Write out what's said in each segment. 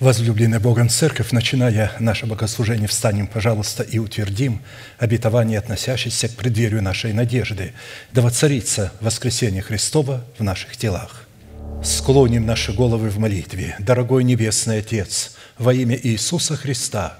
Возлюбленная Богом Церковь, начиная наше богослужение, встанем, пожалуйста, и утвердим обетование, относящееся к преддверию нашей надежды, да воцарится воскресение Христова в наших телах. Склоним наши головы в молитве. Дорогой Небесный Отец, во имя Иисуса Христа –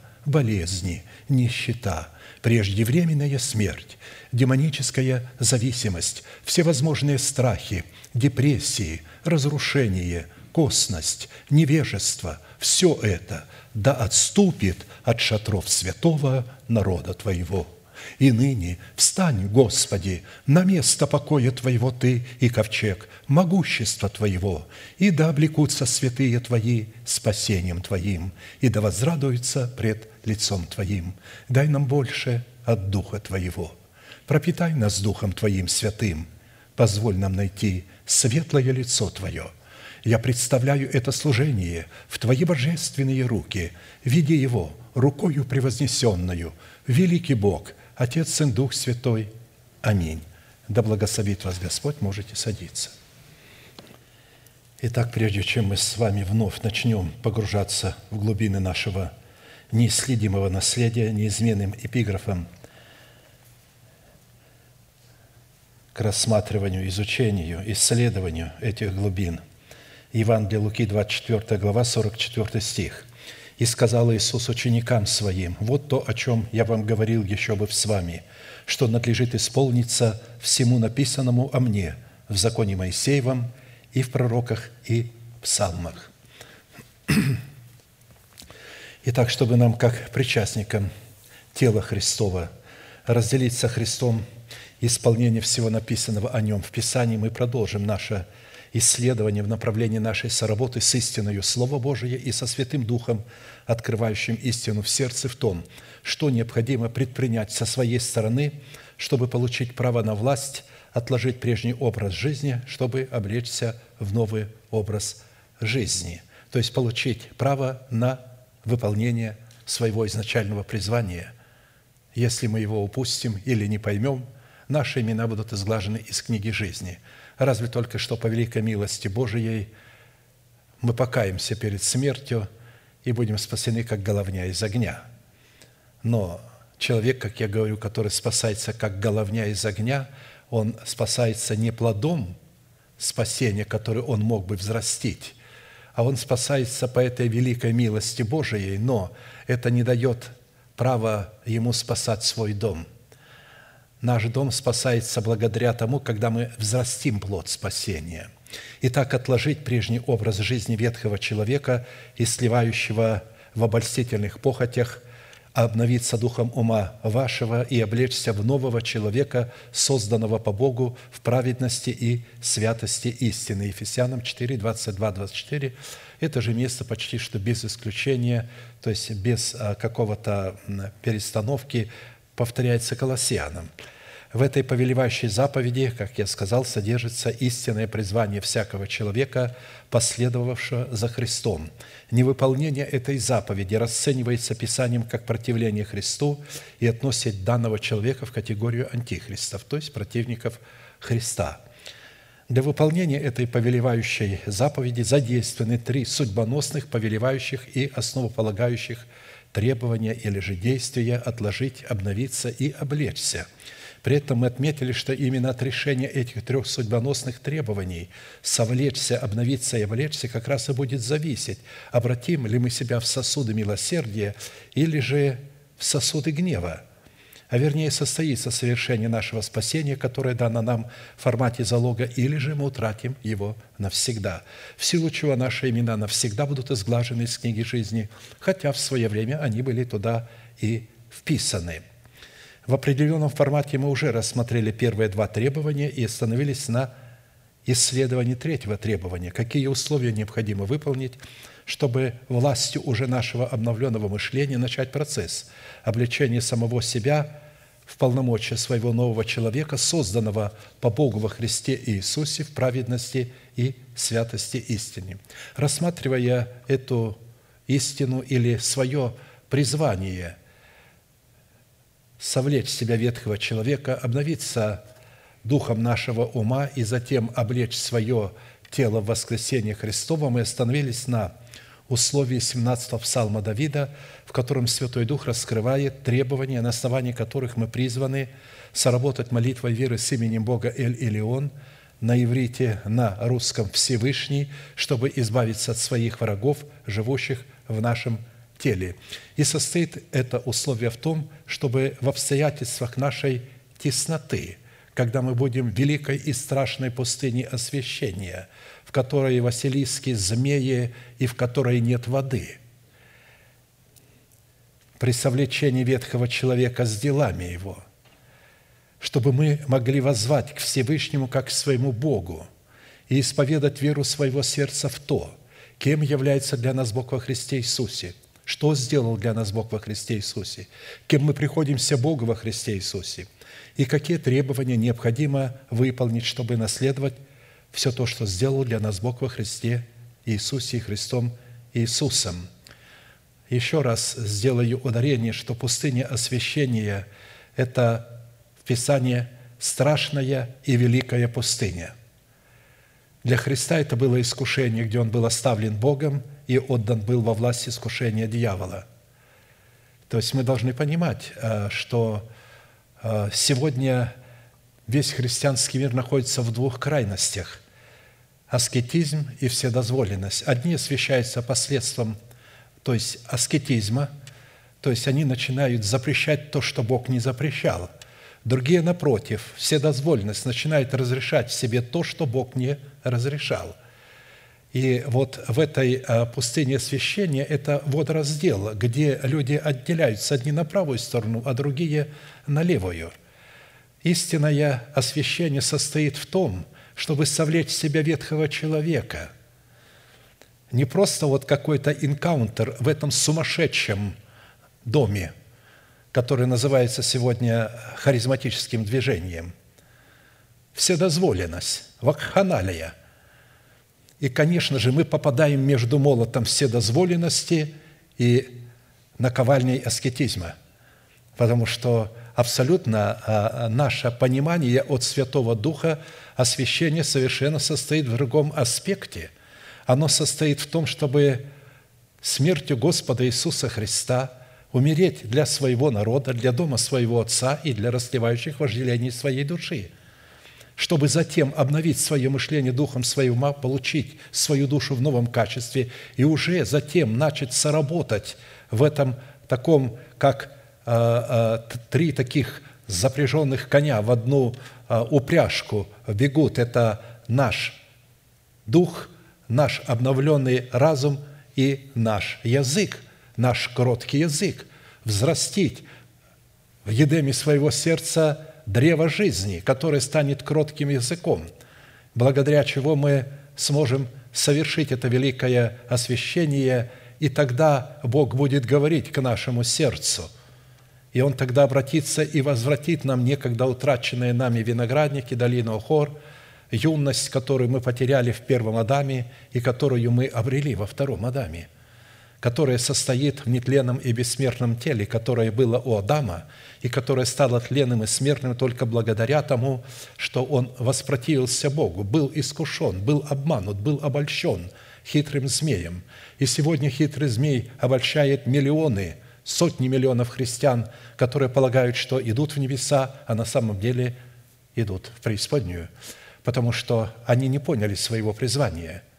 – болезни, нищета, преждевременная смерть, демоническая зависимость, всевозможные страхи, депрессии, разрушение, косность, невежество – все это да отступит от шатров святого народа Твоего – и ныне встань, Господи, на место покоя Твоего Ты и ковчег, могущества Твоего, и да облекутся святые Твои спасением Твоим, и да возрадуются пред лицом Твоим. Дай нам больше от Духа Твоего. Пропитай нас Духом Твоим святым. Позволь нам найти светлое лицо Твое. Я представляю это служение в Твои божественные руки. Види его рукою превознесенную. Великий Бог – Отец, Сын, Дух Святой. Аминь. Да благословит вас Господь, можете садиться. Итак, прежде чем мы с вами вновь начнем погружаться в глубины нашего неисследимого наследия, неизменным эпиграфом к рассматриванию, изучению, исследованию этих глубин. Евангелие Луки, 24 глава, 44 стих – и сказал Иисус ученикам Своим, «Вот то, о чем я вам говорил еще бы с вами, что надлежит исполниться всему написанному о мне в законе Моисеевом и в пророках и псалмах». Итак, чтобы нам, как причастникам тела Христова, разделить со Христом исполнение всего написанного о Нем в Писании, мы продолжим наше исследование в направлении нашей соработы с истиною Слова Божия и со Святым Духом, открывающим истину в сердце в том, что необходимо предпринять со своей стороны, чтобы получить право на власть, отложить прежний образ жизни, чтобы облечься в новый образ жизни. То есть получить право на выполнение своего изначального призвания. Если мы его упустим или не поймем, наши имена будут изглажены из книги жизни – Разве только что по великой милости Божией мы покаемся перед смертью и будем спасены, как головня из огня. Но человек, как я говорю, который спасается, как головня из огня, он спасается не плодом спасения, который он мог бы взрастить, а он спасается по этой великой милости Божией, но это не дает права ему спасать свой дом – Наш дом спасается благодаря тому, когда мы взрастим плод спасения. Итак, отложить прежний образ жизни ветхого человека и сливающего в обольстительных похотях, обновиться духом ума вашего и облечься в нового человека, созданного по Богу в праведности и святости истины. Ефесянам 4, 22, 24 это же место почти что без исключения, то есть без а, какого-то перестановки повторяется Колоссянам. В этой повелевающей заповеди, как я сказал, содержится истинное призвание всякого человека, последовавшего за Христом. Невыполнение этой заповеди расценивается Писанием как противление Христу и относит данного человека в категорию антихристов, то есть противников Христа. Для выполнения этой повелевающей заповеди задействованы три судьбоносных, повелевающих и основополагающих требования или же действия отложить, обновиться и облечься – при этом мы отметили, что именно от решения этих трех судьбоносных требований совлечься, обновиться и облечься как раз и будет зависеть, обратим ли мы себя в сосуды милосердия или же в сосуды гнева, а вернее состоится совершение нашего спасения, которое дано нам в формате залога, или же мы утратим его навсегда, в силу чего наши имена навсегда будут изглажены из книги жизни, хотя в свое время они были туда и вписаны – в определенном формате мы уже рассмотрели первые два требования и остановились на исследование третьего требования. Какие условия необходимо выполнить, чтобы властью уже нашего обновленного мышления начать процесс обличения самого себя в полномочия своего нового человека, созданного по Богу во Христе Иисусе в праведности и святости истине. Рассматривая эту истину или свое призвание совлечь себя ветхого человека, обновиться духом нашего ума и затем облечь свое тело в воскресение Христово, мы остановились на условии 17-го псалма Давида, в котором Святой Дух раскрывает требования, на основании которых мы призваны соработать молитвой веры с именем Бога Эль-Илион на иврите, на русском Всевышний, чтобы избавиться от своих врагов, живущих в нашем теле. И состоит это условие в том, чтобы в обстоятельствах нашей тесноты, когда мы будем в великой и страшной пустыне освящения, в которой Василиски, змеи и в которой нет воды, при совлечении ветхого человека с делами его, чтобы мы могли воззвать к Всевышнему как к своему Богу и исповедать веру своего сердца в то, кем является для нас Бог во Христе Иисусе – что сделал для нас Бог во Христе Иисусе? Кем мы приходимся Богу во Христе Иисусе? И какие требования необходимо выполнить, чтобы наследовать все то, что сделал для нас Бог во Христе Иисусе и Христом Иисусом? Еще раз сделаю ударение, что пустыня освящения – это в Писании страшная и великая пустыня. Для Христа это было искушение, где Он был оставлен Богом – и отдан был во власть искушения дьявола. То есть мы должны понимать, э, что э, сегодня весь христианский мир находится в двух крайностях – аскетизм и вседозволенность. Одни освящаются посредством, то есть аскетизма, то есть они начинают запрещать то, что Бог не запрещал. Другие, напротив, вседозволенность начинают разрешать себе то, что Бог не разрешал. И вот в этой а, пустыне освящения это водораздел, где люди отделяются одни на правую сторону, а другие на левую. Истинное освящение состоит в том, чтобы совлечь себя ветхого человека. Не просто вот какой-то инкаунтер в этом сумасшедшем доме, который называется сегодня харизматическим движением. Вседозволенность, вакханалия – и, конечно же, мы попадаем между молотом вседозволенности и наковальней аскетизма, потому что абсолютно а, наше понимание от Святого Духа освящения совершенно состоит в другом аспекте. Оно состоит в том, чтобы смертью Господа Иисуса Христа умереть для своего народа, для дома своего Отца и для расливающих вожделений своей души – чтобы затем обновить свое мышление духом своего ума, получить свою душу в новом качестве и уже затем начать соработать в этом таком, как три таких запряженных коня в одну э, упряжку бегут. Это наш дух, наш обновленный разум и наш язык, наш короткий язык. Взрастить в едеме своего сердца древо жизни, которое станет кротким языком, благодаря чего мы сможем совершить это великое освящение, и тогда Бог будет говорить к нашему сердцу. И Он тогда обратится и возвратит нам некогда утраченные нами виноградники, долину Охор, юность, которую мы потеряли в первом Адаме и которую мы обрели во втором Адаме – которое состоит в нетленном и бессмертном теле, которое было у Адама, и которое стало тленным и смертным только благодаря тому, что он воспротивился Богу, был искушен, был обманут, был обольщен хитрым змеем. И сегодня хитрый змей обольщает миллионы, сотни миллионов христиан, которые полагают, что идут в небеса, а на самом деле идут в преисподнюю, потому что они не поняли своего призвания –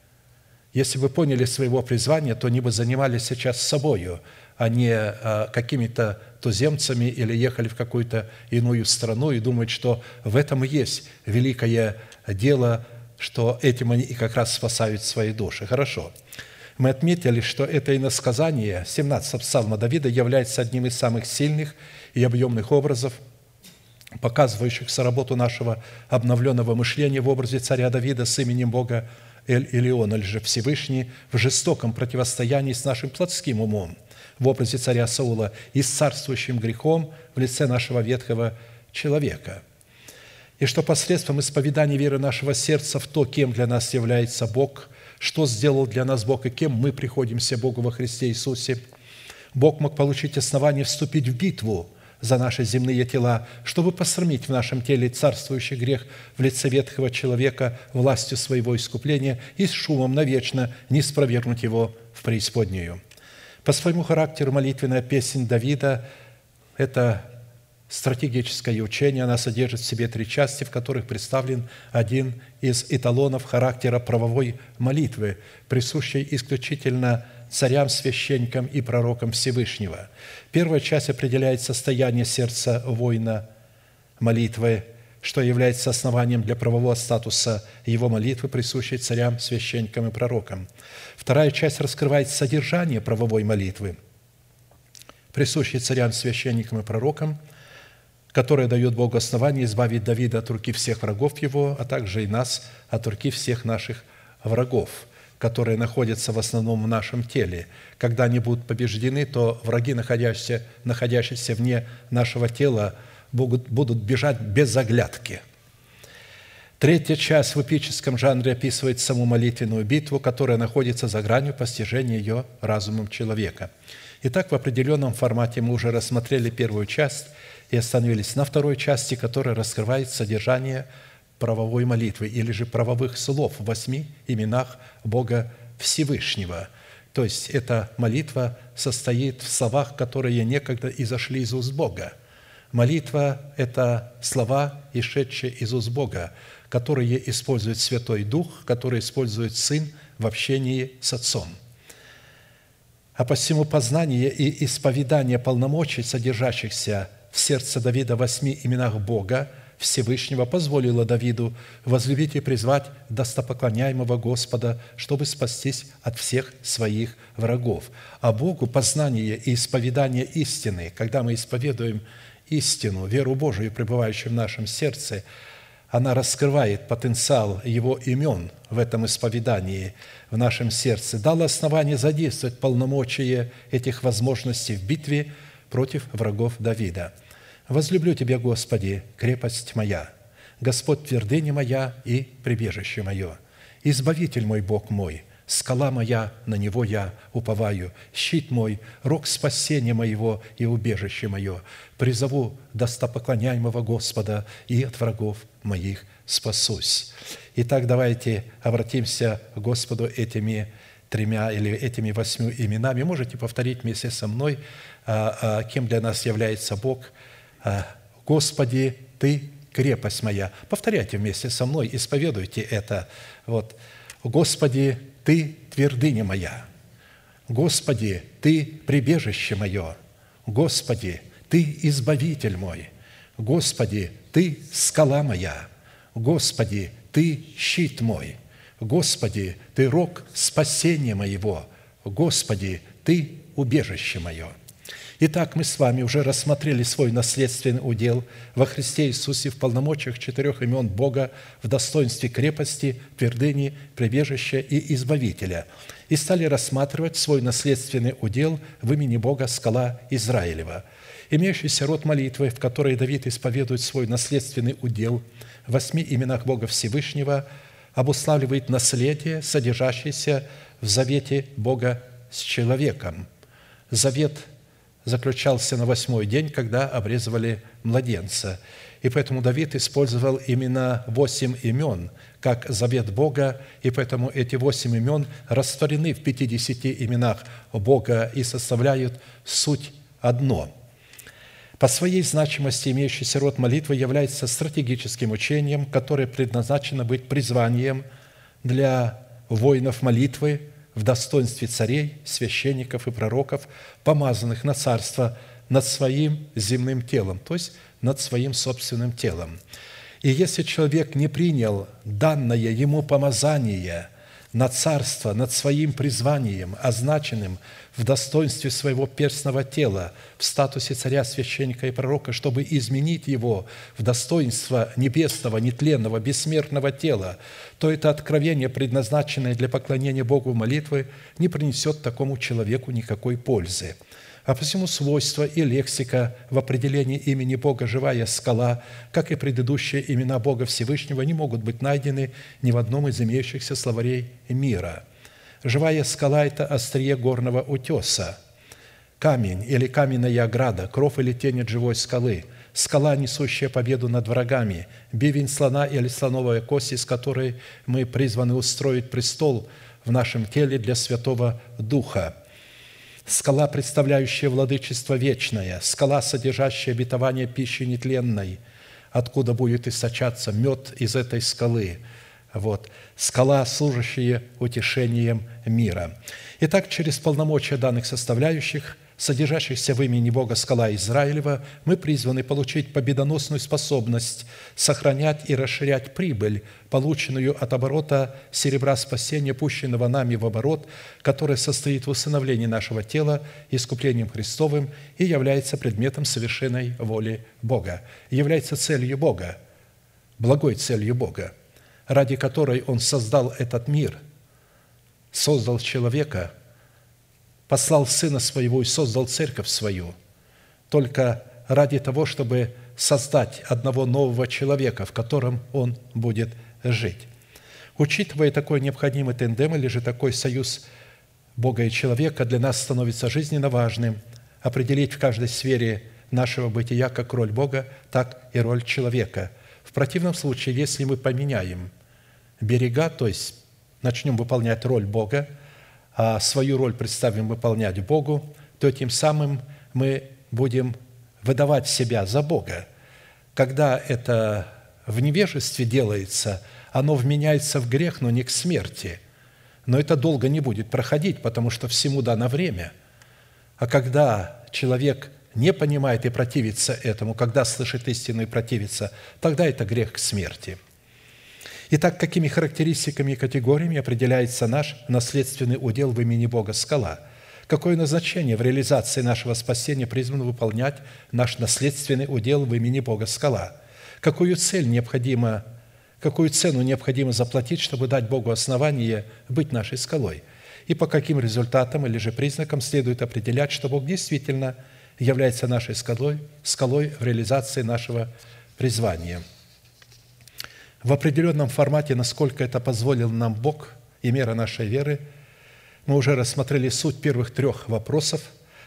если бы поняли своего призвания, то они бы занимались сейчас собою, а не а, какими-то туземцами или ехали в какую-то иную страну и думают, что в этом и есть великое дело, что этим они и как раз спасают свои души. Хорошо. Мы отметили, что это иносказание 17 псалма Давида является одним из самых сильных и объемных образов показывающихся работу нашего обновленного мышления в образе царя Давида с именем Бога Эль Илион, или же Всевышний, в жестоком противостоянии с нашим плотским умом, в образе царя Саула и с царствующим грехом в лице нашего ветхого человека. И что посредством исповедания веры нашего сердца в то, кем для нас является Бог, что сделал для нас Бог и кем мы приходимся Богу во Христе Иисусе, Бог мог получить основание вступить в битву – за наши земные тела, чтобы посрамить в нашем теле царствующий грех в лице ветхого человека властью своего искупления и с шумом навечно не спровергнуть его в преисподнюю. По своему характеру молитвенная песня Давида – это стратегическое учение. Она содержит в себе три части, в которых представлен один из эталонов характера правовой молитвы, присущей исключительно царям, священникам и пророкам Всевышнего. Первая часть определяет состояние сердца воина молитвы, что является основанием для правового статуса его молитвы, присущей царям, священникам и пророкам. Вторая часть раскрывает содержание правовой молитвы, присущей царям, священникам и пророкам, которая дает Богу основание избавить Давида от руки всех врагов его, а также и нас от руки всех наших врагов – которые находятся в основном в нашем теле. Когда они будут побеждены, то враги, находящиеся, находящиеся вне нашего тела, будут, будут бежать без оглядки. Третья часть в эпическом жанре описывает саму молитвенную битву, которая находится за гранью постижения ее разумом человека. Итак, в определенном формате мы уже рассмотрели первую часть и остановились на второй части, которая раскрывает содержание правовой молитвы или же правовых слов в восьми именах Бога Всевышнего. То есть эта молитва состоит в словах, которые некогда изошли из уст Бога. Молитва – это слова, исшедшие из уст Бога, которые использует Святой Дух, которые использует Сын в общении с Отцом. А посему познание и исповедание полномочий, содержащихся в сердце Давида восьми именах Бога – Всевышнего позволило Давиду возлюбить и призвать достопоклоняемого Господа, чтобы спастись от всех своих врагов. А Богу познание и исповедание истины, когда мы исповедуем истину, веру Божию, пребывающую в нашем сердце, она раскрывает потенциал Его имен в этом исповедании в нашем сердце, дала основание задействовать полномочия этих возможностей в битве против врагов Давида – Возлюблю Тебя, Господи, крепость моя, Господь твердыня моя и прибежище мое, Избавитель мой, Бог мой, скала моя, на Него я уповаю, щит мой, рог спасения моего и убежище мое. Призову достопоклоняемого Господа и от врагов моих спасусь». Итак, давайте обратимся к Господу этими тремя или этими восьмью именами. Можете повторить вместе со мной, а, а, кем для нас является Бог – «А, «Господи, Ты крепость моя». Повторяйте вместе со мной, исповедуйте это. Вот. «Господи, Ты твердыня моя». «Господи, Ты прибежище мое». «Господи, Ты избавитель мой». «Господи, Ты скала моя». «Господи, Ты щит мой». «Господи, Ты рог спасения моего». «Господи, Ты убежище мое». Итак, мы с вами уже рассмотрели свой наследственный удел во Христе Иисусе в полномочиях четырех имен Бога в достоинстве крепости, твердыни, прибежища и избавителя, и стали рассматривать свой наследственный удел в имени Бога скала Израилева, имеющийся род молитвы, в которой Давид исповедует свой наследственный удел в восьми именах Бога Всевышнего, обуславливает наследие, содержащееся в завете Бога с человеком. Завет – заключался на восьмой день, когда обрезывали младенца. И поэтому Давид использовал именно восемь имен, как завет Бога, и поэтому эти восемь имен растворены в пятидесяти именах Бога и составляют суть одно. По своей значимости имеющийся род молитвы является стратегическим учением, которое предназначено быть призванием для воинов молитвы, в достоинстве царей, священников и пророков, помазанных на царство над своим земным телом, то есть над своим собственным телом. И если человек не принял данное ему помазание на царство над своим призванием, означенным в достоинстве своего перстного тела, в статусе царя, священника и пророка, чтобы изменить его в достоинство небесного, нетленного, бессмертного тела, то это откровение, предназначенное для поклонения Богу молитвы, не принесет такому человеку никакой пользы – а посему свойства и лексика в определении имени Бога «живая скала», как и предыдущие имена Бога Всевышнего, не могут быть найдены ни в одном из имеющихся словарей мира. Живая скала – это острие горного утеса, камень или каменная ограда, кров или тень от живой скалы, скала, несущая победу над врагами, бивень слона или слоновая кость, из которой мы призваны устроить престол в нашем теле для Святого Духа – скала, представляющая владычество вечное, скала, содержащая обетование пищи нетленной, откуда будет источаться мед из этой скалы. Вот. Скала, служащая утешением мира. Итак, через полномочия данных составляющих содержащихся в имени Бога скала Израилева, мы призваны получить победоносную способность сохранять и расширять прибыль, полученную от оборота серебра спасения, пущенного нами в оборот, который состоит в усыновлении нашего тела искуплением Христовым и является предметом совершенной воли Бога, является целью Бога, благой целью Бога, ради которой Он создал этот мир, создал человека – послал Сына Своего и создал Церковь Свою только ради того, чтобы создать одного нового человека, в котором он будет жить. Учитывая такой необходимый тендем или же такой союз Бога и человека, для нас становится жизненно важным определить в каждой сфере нашего бытия как роль Бога, так и роль человека. В противном случае, если мы поменяем берега, то есть начнем выполнять роль Бога – а свою роль представим выполнять Богу, то тем самым мы будем выдавать себя за Бога. Когда это в невежестве делается, оно вменяется в грех, но не к смерти. Но это долго не будет проходить, потому что всему дано время. А когда человек не понимает и противится этому, когда слышит истину и противится, тогда это грех к смерти – Итак, какими характеристиками и категориями определяется наш наследственный удел в имени Бога скала? Какое назначение в реализации нашего спасения призвано выполнять наш наследственный удел в имени Бога скала? Какую цель необходимо, какую цену необходимо заплатить, чтобы дать Богу основание быть нашей скалой? И по каким результатам или же признакам следует определять, что Бог действительно является нашей скалой, скалой в реализации нашего призвания – в определенном формате, насколько это позволил нам Бог и мера нашей веры, мы уже рассмотрели суть первых трех вопросов,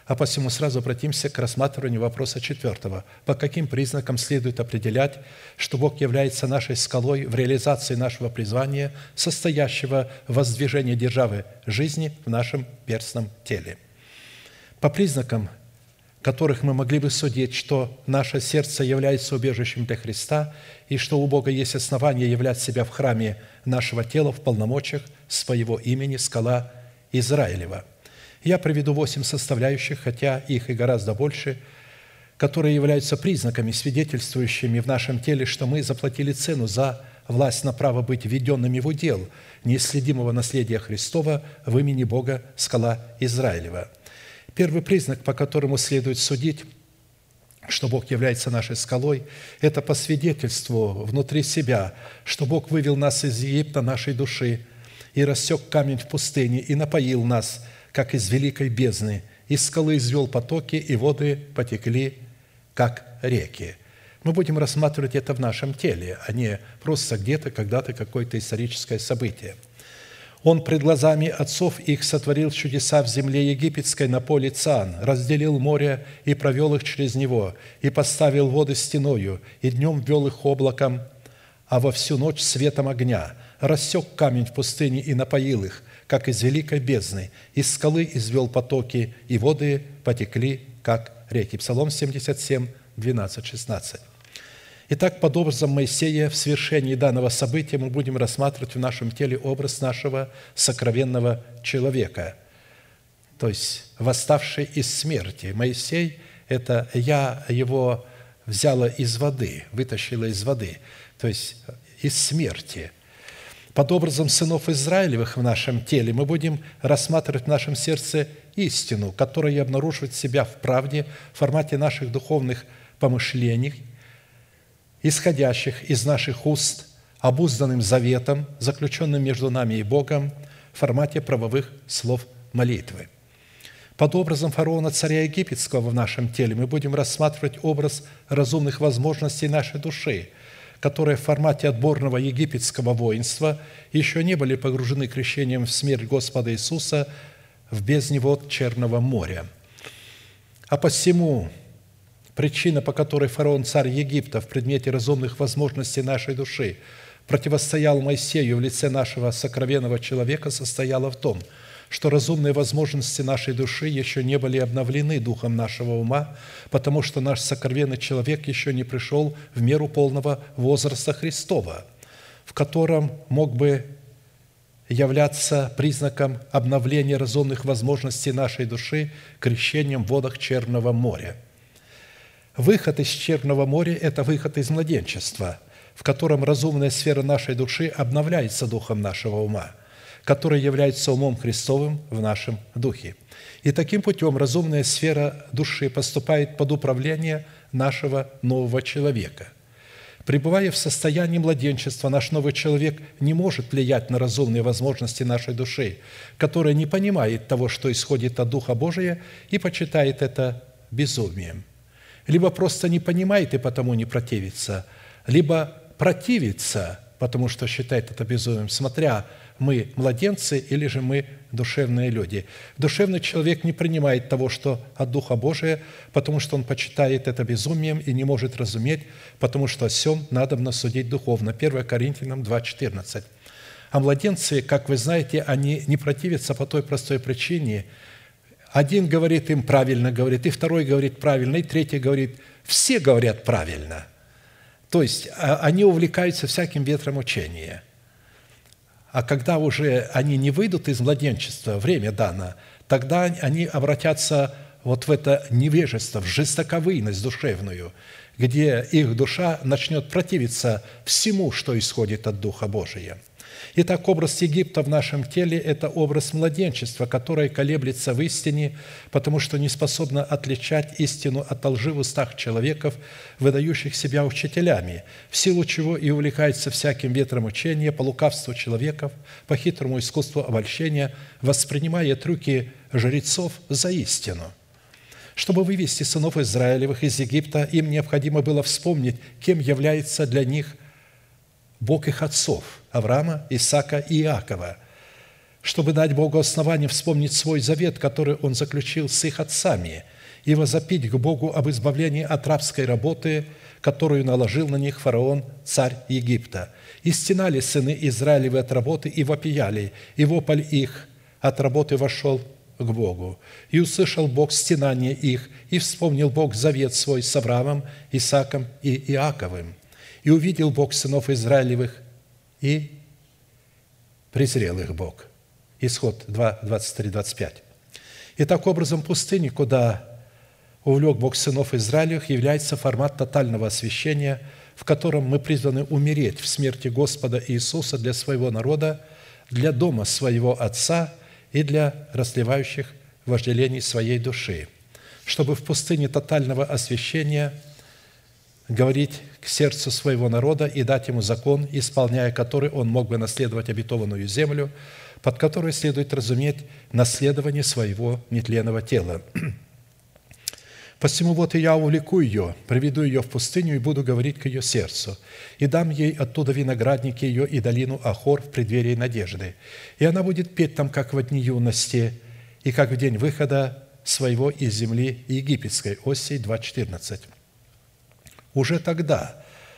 а посему сразу обратимся к рассматриванию вопроса четвертого. По каким признакам следует определять, что Бог является нашей скалой в реализации нашего призвания, состоящего в воздвижении державы жизни в нашем перстном теле? По признакам которых мы могли бы судить, что наше сердце является убежищем для Христа и что у Бога есть основания являть себя в храме нашего тела в полномочиях своего имени скала Израилева. Я приведу восемь составляющих, хотя их и гораздо больше, которые являются признаками, свидетельствующими в нашем теле, что мы заплатили цену за власть на право быть введенными в удел неисследимого наследия Христова в имени Бога скала Израилева – Первый признак, по которому следует судить, что Бог является нашей скалой, это по свидетельству внутри себя, что Бог вывел нас из Египта нашей души и рассек камень в пустыне и напоил нас, как из великой бездны. Из скалы извел потоки, и воды потекли, как реки. Мы будем рассматривать это в нашем теле, а не просто где-то, когда-то какое-то историческое событие – он пред глазами отцов их сотворил чудеса в земле египетской на поле Цан, разделил море и провел их через него, и поставил воды стеною, и днем ввел их облаком, а во всю ночь светом огня, рассек камень в пустыне и напоил их, как из великой бездны, из скалы извел потоки, и воды потекли, как реки». Псалом 77, 12, 16. Итак, под образом Моисея в свершении данного события мы будем рассматривать в нашем теле образ нашего сокровенного человека, то есть восставший из смерти. Моисей – это я его взяла из воды, вытащила из воды, то есть из смерти. Под образом сынов Израилевых в нашем теле мы будем рассматривать в нашем сердце истину, которая обнаруживает себя в правде в формате наших духовных помышлений, исходящих из наших уст, обузданным заветом, заключенным между нами и Богом, в формате правовых слов молитвы. Под образом фараона царя египетского в нашем теле мы будем рассматривать образ разумных возможностей нашей души – которые в формате отборного египетского воинства еще не были погружены крещением в смерть Господа Иисуса в бездне вод Черного моря. А посему причина, по которой фараон, царь Египта, в предмете разумных возможностей нашей души противостоял Моисею в лице нашего сокровенного человека, состояла в том – что разумные возможности нашей души еще не были обновлены духом нашего ума, потому что наш сокровенный человек еще не пришел в меру полного возраста Христова, в котором мог бы являться признаком обновления разумных возможностей нашей души крещением в водах Черного моря. Выход из Черного моря – это выход из младенчества, в котором разумная сфера нашей души обновляется духом нашего ума – который является умом Христовым в нашем духе. И таким путем разумная сфера души поступает под управление нашего нового человека. Пребывая в состоянии младенчества, наш новый человек не может влиять на разумные возможности нашей души, которая не понимает того, что исходит от Духа Божия, и почитает это безумием. Либо просто не понимает и потому не противится, либо противится, потому что считает это безумием, смотря мы младенцы или же мы душевные люди. Душевный человек не принимает того, что от Духа Божия, потому что он почитает это безумием и не может разуметь, потому что о всем надо судить духовно. 1 Коринфянам 2,14. А младенцы, как вы знаете, они не противятся по той простой причине. Один говорит им правильно, говорит, и второй говорит правильно, и третий говорит, все говорят правильно. То есть а, они увлекаются всяким ветром учения – а когда уже они не выйдут из младенчества, время дано, тогда они обратятся вот в это невежество, в жестоковыйность душевную, где их душа начнет противиться всему, что исходит от Духа Божия – Итак, образ Египта в нашем теле – это образ младенчества, которое колеблется в истине, потому что не способно отличать истину от лжи в устах человеков, выдающих себя учителями, в силу чего и увлекается всяким ветром учения по лукавству человеков, по хитрому искусству обольщения, воспринимая трюки жрецов за истину – чтобы вывести сынов Израилевых из Египта, им необходимо было вспомнить, кем является для них Бог их отцов – Авраама, Исаака и Иакова, чтобы дать Богу основание вспомнить свой завет, который Он заключил с их отцами, и возопить к Богу об избавлении от рабской работы, которую наложил на них фараон, царь Египта. И стенали сыны Израилевы от работы и вопияли, и вопль их от работы вошел к Богу. И услышал Бог стенание их, и вспомнил Бог завет свой с Авраамом, Исааком и Иаковым – и увидел Бог сынов Израилевых, и презрел их Бог. Исход 2, 23, 25. И так образом пустыни, куда увлек Бог сынов Израилевых, является формат тотального освящения, в котором мы призваны умереть в смерти Господа Иисуса для своего народа, для дома своего Отца и для расливающих вожделений своей души, чтобы в пустыне тотального освящения – говорить к сердцу своего народа и дать ему закон, исполняя который он мог бы наследовать обетованную землю, под которой следует разуметь наследование своего нетленного тела. Посему вот и я увлеку ее, приведу ее в пустыню и буду говорить к ее сердцу, и дам ей оттуда виноградники ее и долину Ахор в преддверии надежды. И она будет петь там, как в дни юности, и как в день выхода своего из земли египетской». Осей 2.14. Уже тогда,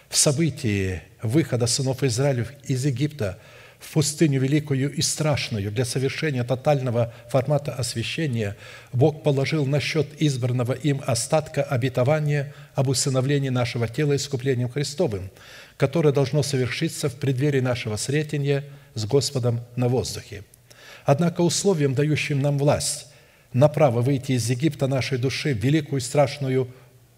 в событии выхода сынов Израилев из Египта в пустыню великую и страшную для совершения тотального формата освящения, Бог положил на счет избранного им остатка обетования об усыновлении нашего тела искуплением Христовым, которое должно совершиться в преддверии нашего сретения с Господом на воздухе. Однако условием, дающим нам власть на право выйти из Египта нашей души в великую и страшную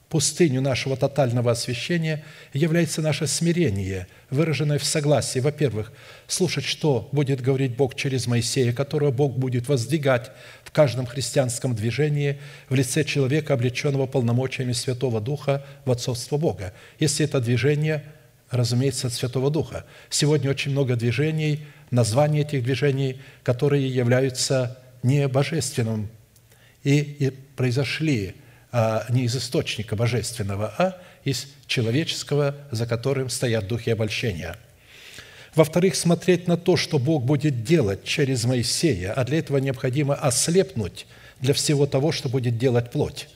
пустыню нашего тотального освящения является наше смирение, выраженное в согласии, во-первых, слушать, что будет говорить Бог через Моисея, которого Бог будет воздвигать в каждом христианском движении в лице человека, облеченного полномочиями Святого Духа в отцовство Бога. Если это движение, разумеется, от Святого Духа. Сегодня очень много движений, названия этих движений, которые являются не божественным и, и произошли а не из источника божественного, а из человеческого, за которым стоят духи обольщения. Во-вторых, смотреть на то, что Бог будет делать через Моисея, а для этого необходимо ослепнуть для всего того, что будет делать плоть.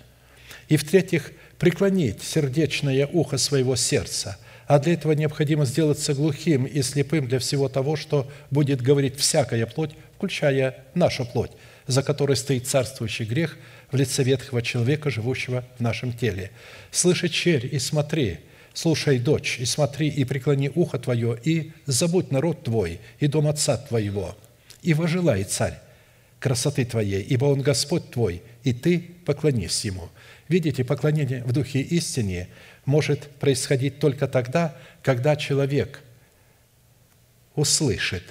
И в-третьих, преклонить сердечное ухо своего сердца, а для этого необходимо сделаться глухим и слепым для всего того, что будет говорить всякая плоть, включая нашу плоть, за которой стоит царствующий грех – в лице ветхого человека, живущего в нашем теле. Слыши, черь, и смотри, слушай, дочь, и смотри, и преклони ухо твое, и забудь народ твой, и дом отца твоего, и вожелай, царь, красоты твоей, ибо он Господь твой, и ты поклонись ему». Видите, поклонение в духе истине может происходить только тогда, когда человек услышит,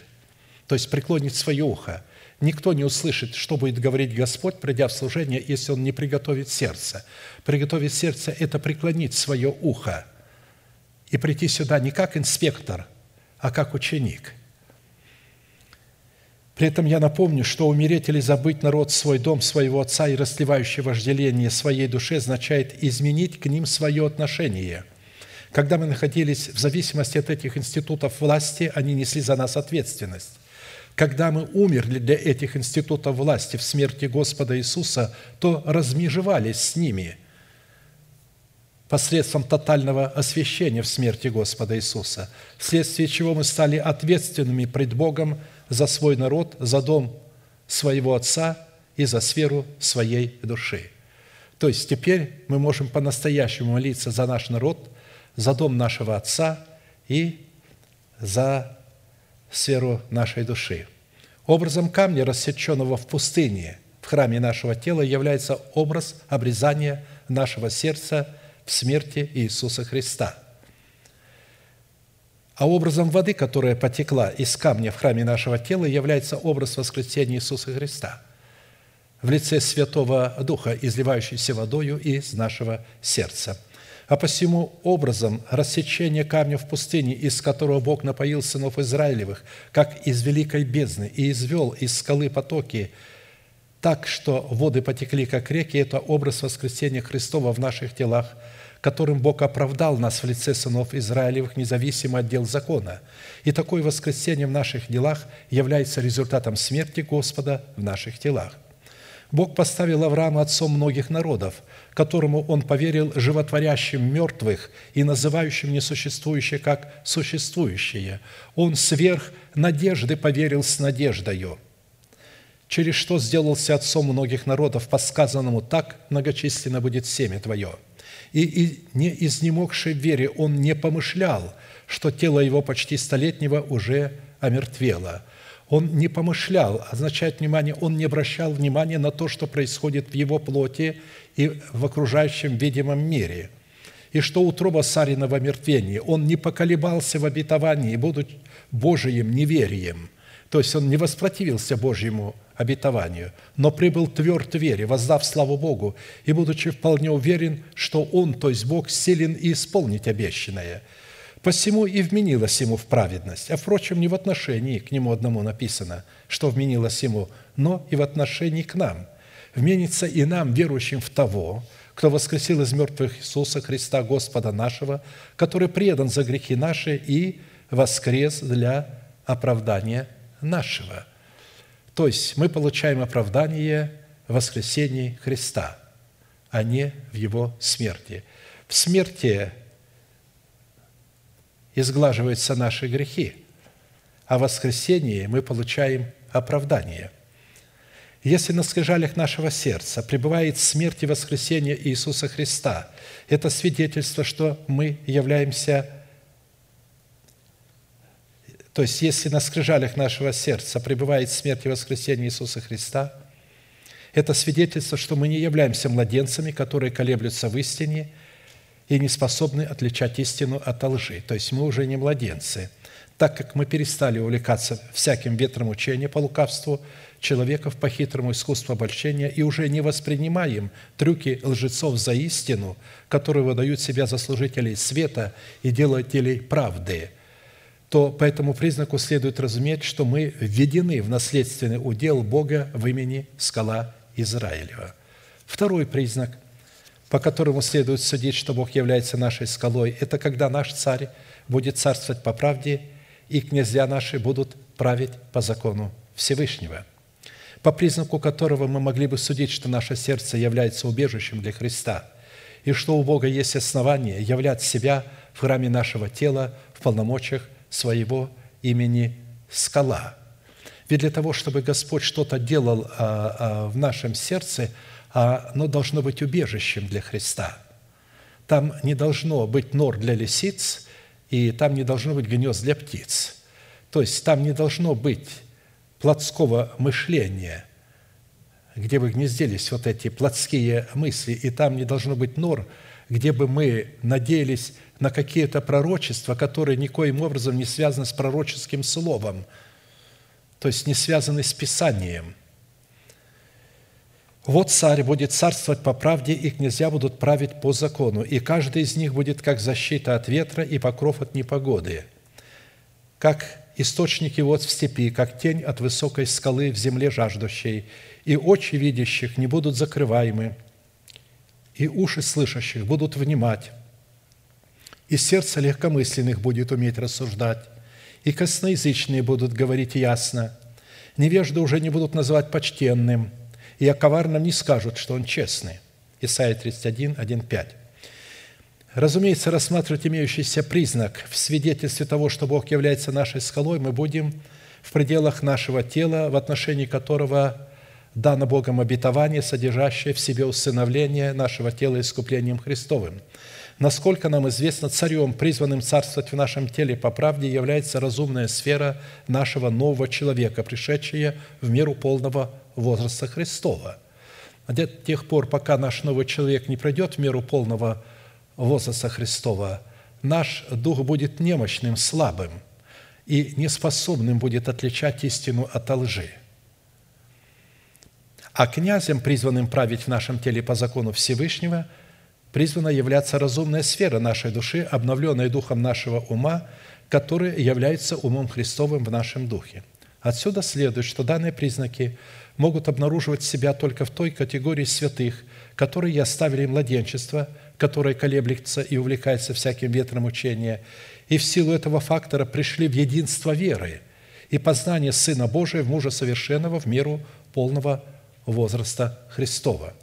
то есть преклонит свое ухо, Никто не услышит, что будет говорить Господь, придя в служение, если он не приготовит сердце. Приготовить сердце – это преклонить свое ухо и прийти сюда не как инспектор, а как ученик. При этом я напомню, что умереть или забыть народ свой дом своего отца и расливающее вожделение своей душе означает изменить к ним свое отношение. Когда мы находились в зависимости от этих институтов власти, они несли за нас ответственность. Когда мы умерли для этих институтов власти в смерти Господа Иисуса, то размежевались с ними посредством тотального освящения в смерти Господа Иисуса, вследствие чего мы стали ответственными пред Богом за свой народ, за дом своего Отца и за сферу своей души. То есть теперь мы можем по-настоящему молиться за наш народ, за дом нашего Отца и за сферу нашей души. Образом камня, рассеченного в пустыне, в храме нашего тела, является образ обрезания нашего сердца в смерти Иисуса Христа. А образом воды, которая потекла из камня в храме нашего тела, является образ воскресения Иисуса Христа в лице Святого Духа, изливающийся водою из нашего сердца – а посему образом рассечения камня в пустыне, из которого Бог напоил сынов Израилевых, как из великой бездны, и извел из скалы потоки, так что воды потекли, как реки, это образ воскресения Христова в наших телах, которым Бог оправдал нас в лице сынов Израилевых, независимо от дел закона. И такое воскресение в наших делах является результатом смерти Господа в наших телах. Бог поставил Авраама отцом многих народов, которому он поверил животворящим мертвых и называющим несуществующее как существующее. Он сверх надежды поверил с надеждою, через что сделался отцом многих народов, по сказанному так многочисленно будет семя твое. И, и не изнемогший в вере он не помышлял, что тело его почти столетнего уже омертвело – он не помышлял, означает внимание, он не обращал внимания на то, что происходит в его плоти и в окружающем видимом мире. И что утроба Сарина в омертвении, он не поколебался в обетовании, будучи Божиим неверием. То есть он не воспротивился Божьему обетованию, но прибыл тверд в вере, воздав славу Богу, и будучи вполне уверен, что Он, то есть Бог, силен и исполнить обещанное – Посему и вменилось ему в праведность. А, впрочем, не в отношении к нему одному написано, что вменилось ему, но и в отношении к нам. Вменится и нам, верующим в того, кто воскресил из мертвых Иисуса Христа, Господа нашего, который предан за грехи наши и воскрес для оправдания нашего. То есть мы получаем оправдание в воскресении Христа, а не в Его смерти. В смерти изглаживаются наши грехи, а в воскресении мы получаем оправдание. Если на скрижалях нашего сердца пребывает смерть и воскресение Иисуса Христа, это свидетельство, что мы являемся то есть, если на скрижалях нашего сердца пребывает смерть и воскресение Иисуса Христа, это свидетельство, что мы не являемся младенцами, которые колеблются в истине и не способны отличать истину от лжи. То есть мы уже не младенцы, так как мы перестали увлекаться всяким ветром учения по лукавству человеков по хитрому искусству обольщения и уже не воспринимаем трюки лжецов за истину, которые выдают себя за служителей света и делателей правды – то по этому признаку следует разуметь, что мы введены в наследственный удел Бога в имени Скала Израилева. Второй признак, по которому следует судить, что Бог является нашей скалой, это когда наш царь будет царствовать по правде, и князья наши будут править по закону Всевышнего, по признаку которого мы могли бы судить, что наше сердце является убежищем для Христа, и что у Бога есть основание являть себя в храме нашего тела в полномочиях своего имени скала. Ведь для того, чтобы Господь что-то делал а, а, в нашем сердце, оно должно быть убежищем для Христа. Там не должно быть нор для лисиц, и там не должно быть гнезд для птиц. То есть там не должно быть плотского мышления, где бы гнездились вот эти плотские мысли, и там не должно быть нор, где бы мы надеялись на какие-то пророчества, которые никоим образом не связаны с пророческим словом, то есть не связаны с Писанием. Вот царь будет царствовать по правде, и князья будут править по закону, и каждый из них будет как защита от ветра и покров от непогоды, как источники вод в степи, как тень от высокой скалы в земле жаждущей, и очи видящих не будут закрываемы, и уши слышащих будут внимать, и сердце легкомысленных будет уметь рассуждать, и косноязычные будут говорить ясно, невежды уже не будут называть почтенным, и о коварном не скажут, что он честный». Исайя 31, 1, 5. Разумеется, рассматривать имеющийся признак в свидетельстве того, что Бог является нашей скалой, мы будем в пределах нашего тела, в отношении которого дано Богом обетование, содержащее в себе усыновление нашего тела искуплением Христовым – Насколько нам известно, царем, призванным царствовать в нашем теле по правде, является разумная сфера нашего нового человека, пришедшая в меру полного возраста Христова. До тех пор, пока наш новый человек не пройдет в меру полного возраста Христова, наш дух будет немощным, слабым и неспособным будет отличать истину от лжи. А князем, призванным править в нашем теле по закону Всевышнего – призвана являться разумная сфера нашей души, обновленная духом нашего ума, который является умом Христовым в нашем духе. Отсюда следует, что данные признаки могут обнаруживать себя только в той категории святых, которые оставили младенчество, которое колеблется и увлекается всяким ветром учения, и в силу этого фактора пришли в единство веры и познание Сына Божия в мужа совершенного в меру полного возраста Христова –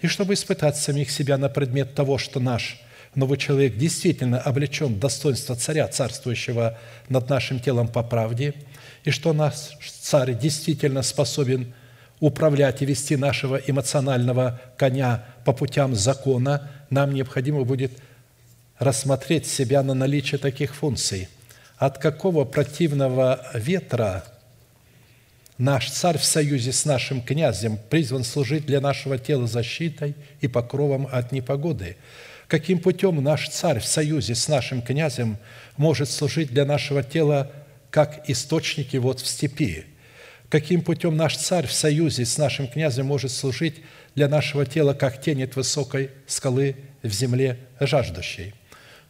и чтобы испытать самих себя на предмет того, что наш новый человек действительно облечен в достоинство царя, царствующего над нашим телом по правде, и что наш царь действительно способен управлять и вести нашего эмоционального коня по путям закона, нам необходимо будет рассмотреть себя на наличие таких функций. От какого противного ветра – Наш царь в союзе с нашим князем призван служить для нашего тела защитой и покровом от непогоды. Каким путем наш царь в союзе с нашим князем может служить для нашего тела как источники вот в степи? Каким путем наш царь в союзе с нашим князем может служить для нашего тела как тень от высокой скалы в земле жаждущей?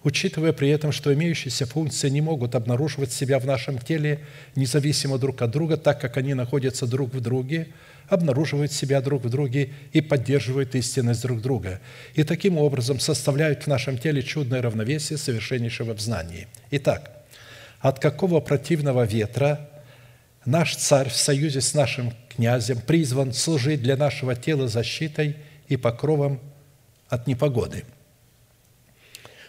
Учитывая при этом, что имеющиеся функции не могут обнаруживать себя в нашем теле независимо друг от друга, так как они находятся друг в друге, обнаруживают себя друг в друге и поддерживают истинность друг друга. И таким образом составляют в нашем теле чудное равновесие совершеннейшего в знании. Итак, от какого противного ветра наш царь в союзе с нашим князем призван служить для нашего тела защитой и покровом от непогоды –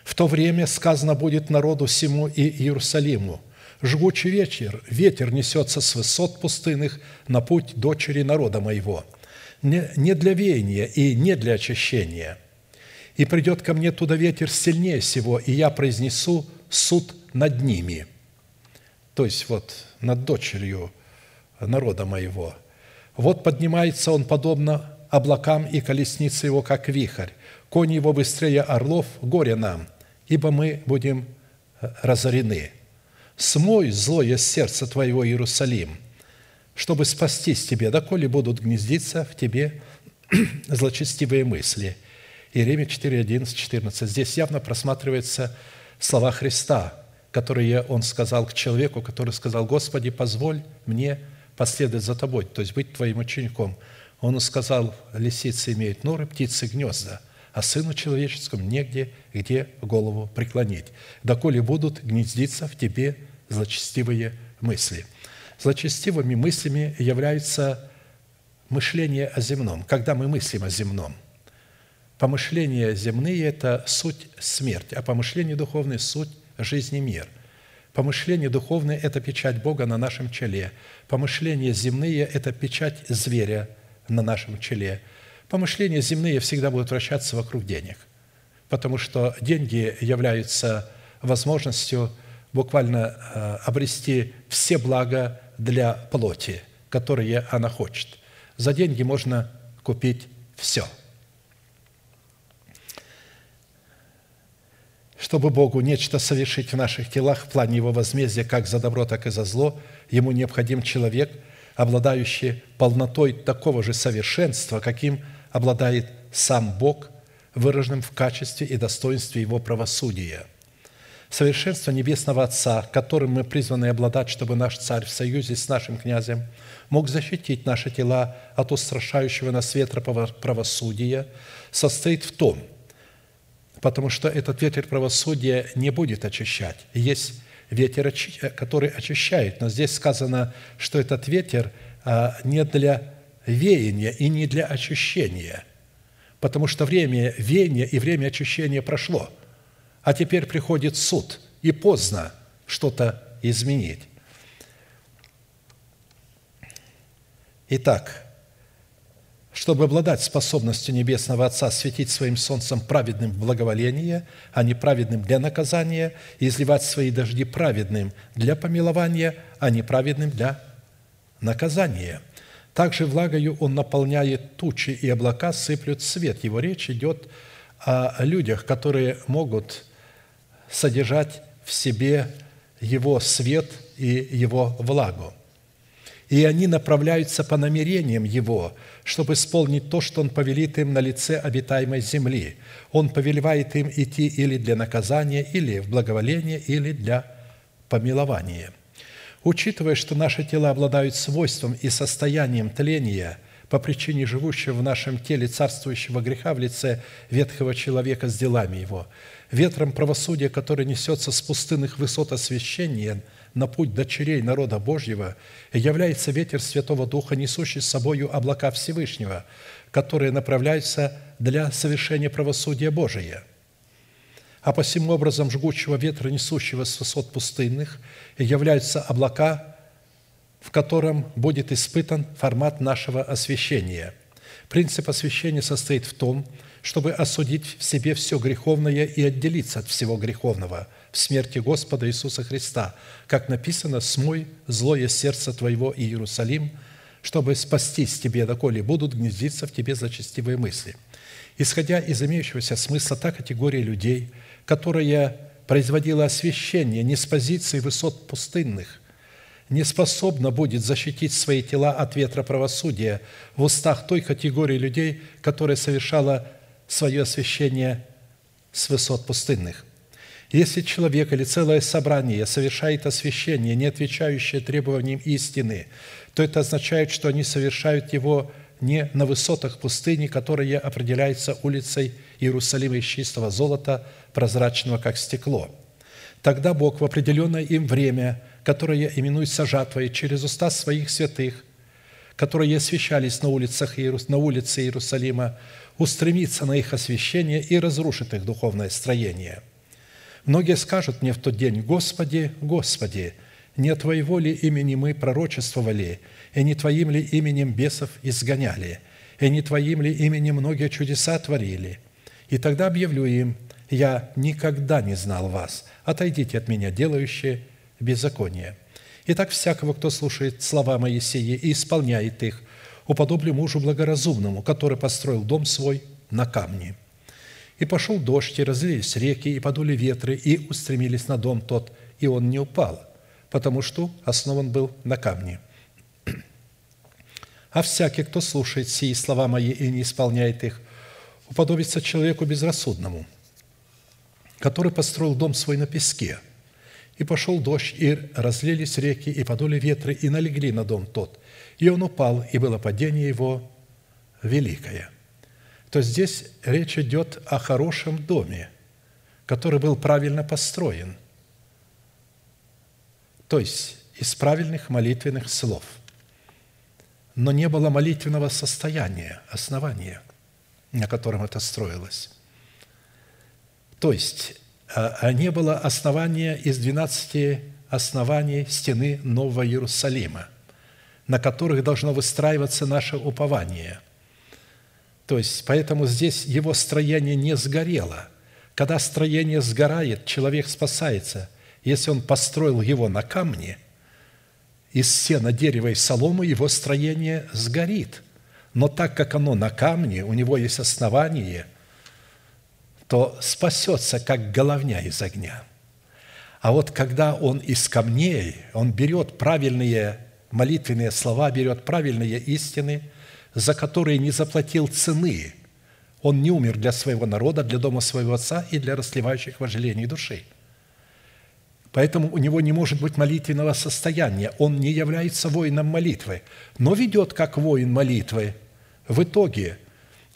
в то время сказано будет народу всему и Иерусалиму, «Жгучий вечер, ветер несется с высот пустынных на путь дочери народа моего, не для веяния и не для очищения. И придет ко мне туда ветер сильнее всего, и я произнесу суд над ними». То есть вот над дочерью народа моего. Вот поднимается он подобно облакам, и колесницы его, как вихрь. Кони его быстрее орлов, горе нам, ибо мы будем э, разорены. Смой злое сердце твоего, Иерусалим, чтобы спастись тебе, доколе будут гнездиться в тебе злочестивые мысли». Иеремия 4, 11, 14. Здесь явно просматривается слова Христа, которые Он сказал к человеку, который сказал, «Господи, позволь мне последовать за Тобой, то есть быть Твоим учеником». Он сказал, лисицы имеют норы, птицы гнезда, а Сыну Человеческому негде, где голову преклонить, доколе будут гнездиться в тебе злочестивые мысли. Злочестивыми мыслями являются мышление о земном, когда мы мыслим о земном. Помышления земные – это суть смерть, а помышления духовные – суть жизни мир. Помышления духовные – это печать Бога на нашем челе. Помышления земные – это печать зверя на нашем челе. Помышления земные всегда будут вращаться вокруг денег, потому что деньги являются возможностью буквально э, обрести все блага для плоти, которые она хочет. За деньги можно купить все – Чтобы Богу нечто совершить в наших телах в плане Его возмездия как за добро, так и за зло, Ему необходим человек, обладающий полнотой такого же совершенства, каким обладает сам Бог, выраженным в качестве и достоинстве Его правосудия. Совершенство Небесного Отца, которым мы призваны обладать, чтобы наш Царь в союзе с нашим князем мог защитить наши тела от устрашающего нас ветра правосудия, состоит в том – потому что этот ветер правосудия не будет очищать. Есть ветер, который очищает, но здесь сказано, что этот ветер а, не для веяния и не для очищения, потому что время веяния и время очищения прошло, а теперь приходит суд, и поздно что-то изменить. Итак, чтобы обладать способностью Небесного Отца светить своим солнцем праведным в благоволение, а не праведным для наказания, и изливать свои дожди праведным для помилования, а не праведным для наказания. Также влагою Он наполняет тучи, и облака сыплют свет. Его речь идет о людях, которые могут содержать в себе Его свет и Его влагу и они направляются по намерениям Его, чтобы исполнить то, что Он повелит им на лице обитаемой земли. Он повелевает им идти или для наказания, или в благоволение, или для помилования. Учитывая, что наши тела обладают свойством и состоянием тления по причине живущего в нашем теле царствующего греха в лице ветхого человека с делами его, ветром правосудия, который несется с пустынных высот освящения – на путь дочерей народа Божьего является ветер Святого Духа, несущий с собою облака Всевышнего, которые направляются для совершения правосудия Божия. А по всему образом жгучего ветра, несущего с высот пустынных, являются облака, в котором будет испытан формат нашего освящения. Принцип освящения состоит в том, чтобы осудить в себе все греховное и отделиться от всего греховного – в смерти Господа Иисуса Христа, как написано, «Смой злое сердце твоего, Иерусалим, чтобы спастись тебе, доколе будут гнездиться в тебе зачастивые мысли». Исходя из имеющегося смысла, та категория людей, которая производила освящение не с позиции высот пустынных, не способна будет защитить свои тела от ветра правосудия в устах той категории людей, которая совершала свое освящение с высот пустынных. Если человек или целое собрание совершает освящение, не отвечающее требованиям истины, то это означает, что они совершают его не на высотах пустыни, которая определяется улицей Иерусалима из чистого золота, прозрачного, как стекло. Тогда Бог в определенное им время, которое именуется жатвой, через уста своих святых, которые освящались на, улицах, на улице Иерусалима, устремится на их освящение и разрушит их духовное строение – Многие скажут мне в тот день, «Господи, Господи, не Твоего ли имени мы пророчествовали, и не Твоим ли именем бесов изгоняли, и не Твоим ли именем многие чудеса творили?» И тогда объявлю им, «Я никогда не знал вас, отойдите от меня, делающие беззаконие». Итак, всякого, кто слушает слова Моисея и исполняет их, уподоблю мужу благоразумному, который построил дом свой на камне. И пошел дождь, и разлились реки, и подули ветры, и устремились на дом тот, и он не упал, потому что основан был на камне. А всякий, кто слушает сии слова мои и не исполняет их, уподобится человеку безрассудному, который построил дом свой на песке. И пошел дождь, и разлились реки, и подули ветры, и налегли на дом тот. И он упал, и было падение его великое. То здесь речь идет о хорошем доме, который был правильно построен – то есть из правильных молитвенных слов. Но не было молитвенного состояния, основания, на котором это строилось. То есть а, не было основания из 12 оснований стены Нового Иерусалима, на которых должно выстраиваться наше упование. То есть, поэтому здесь его строение не сгорело. Когда строение сгорает, человек спасается – если он построил его на камне, из сена, дерева и соломы, его строение сгорит. Но так как оно на камне, у него есть основание, то спасется, как головня из огня. А вот когда он из камней, он берет правильные молитвенные слова, берет правильные истины, за которые не заплатил цены. Он не умер для своего народа, для дома своего отца и для расливающих вожделений души – Поэтому у него не может быть молитвенного состояния. Он не является воином молитвы, но ведет как воин молитвы. В итоге,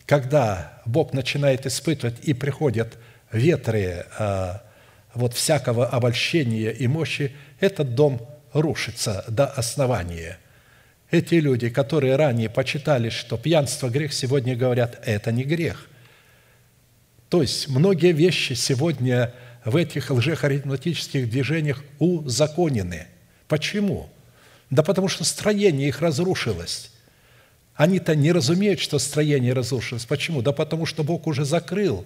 когда Бог начинает испытывать и приходят ветры а, вот всякого обольщения и мощи, этот дом рушится до основания. Эти люди, которые ранее почитали, что пьянство – грех, сегодня говорят, это не грех. То есть многие вещи сегодня – в этих лжехаризматических движениях узаконены. Почему? Да потому что строение их разрушилось. Они-то не разумеют, что строение разрушилось. Почему? Да потому что Бог уже закрыл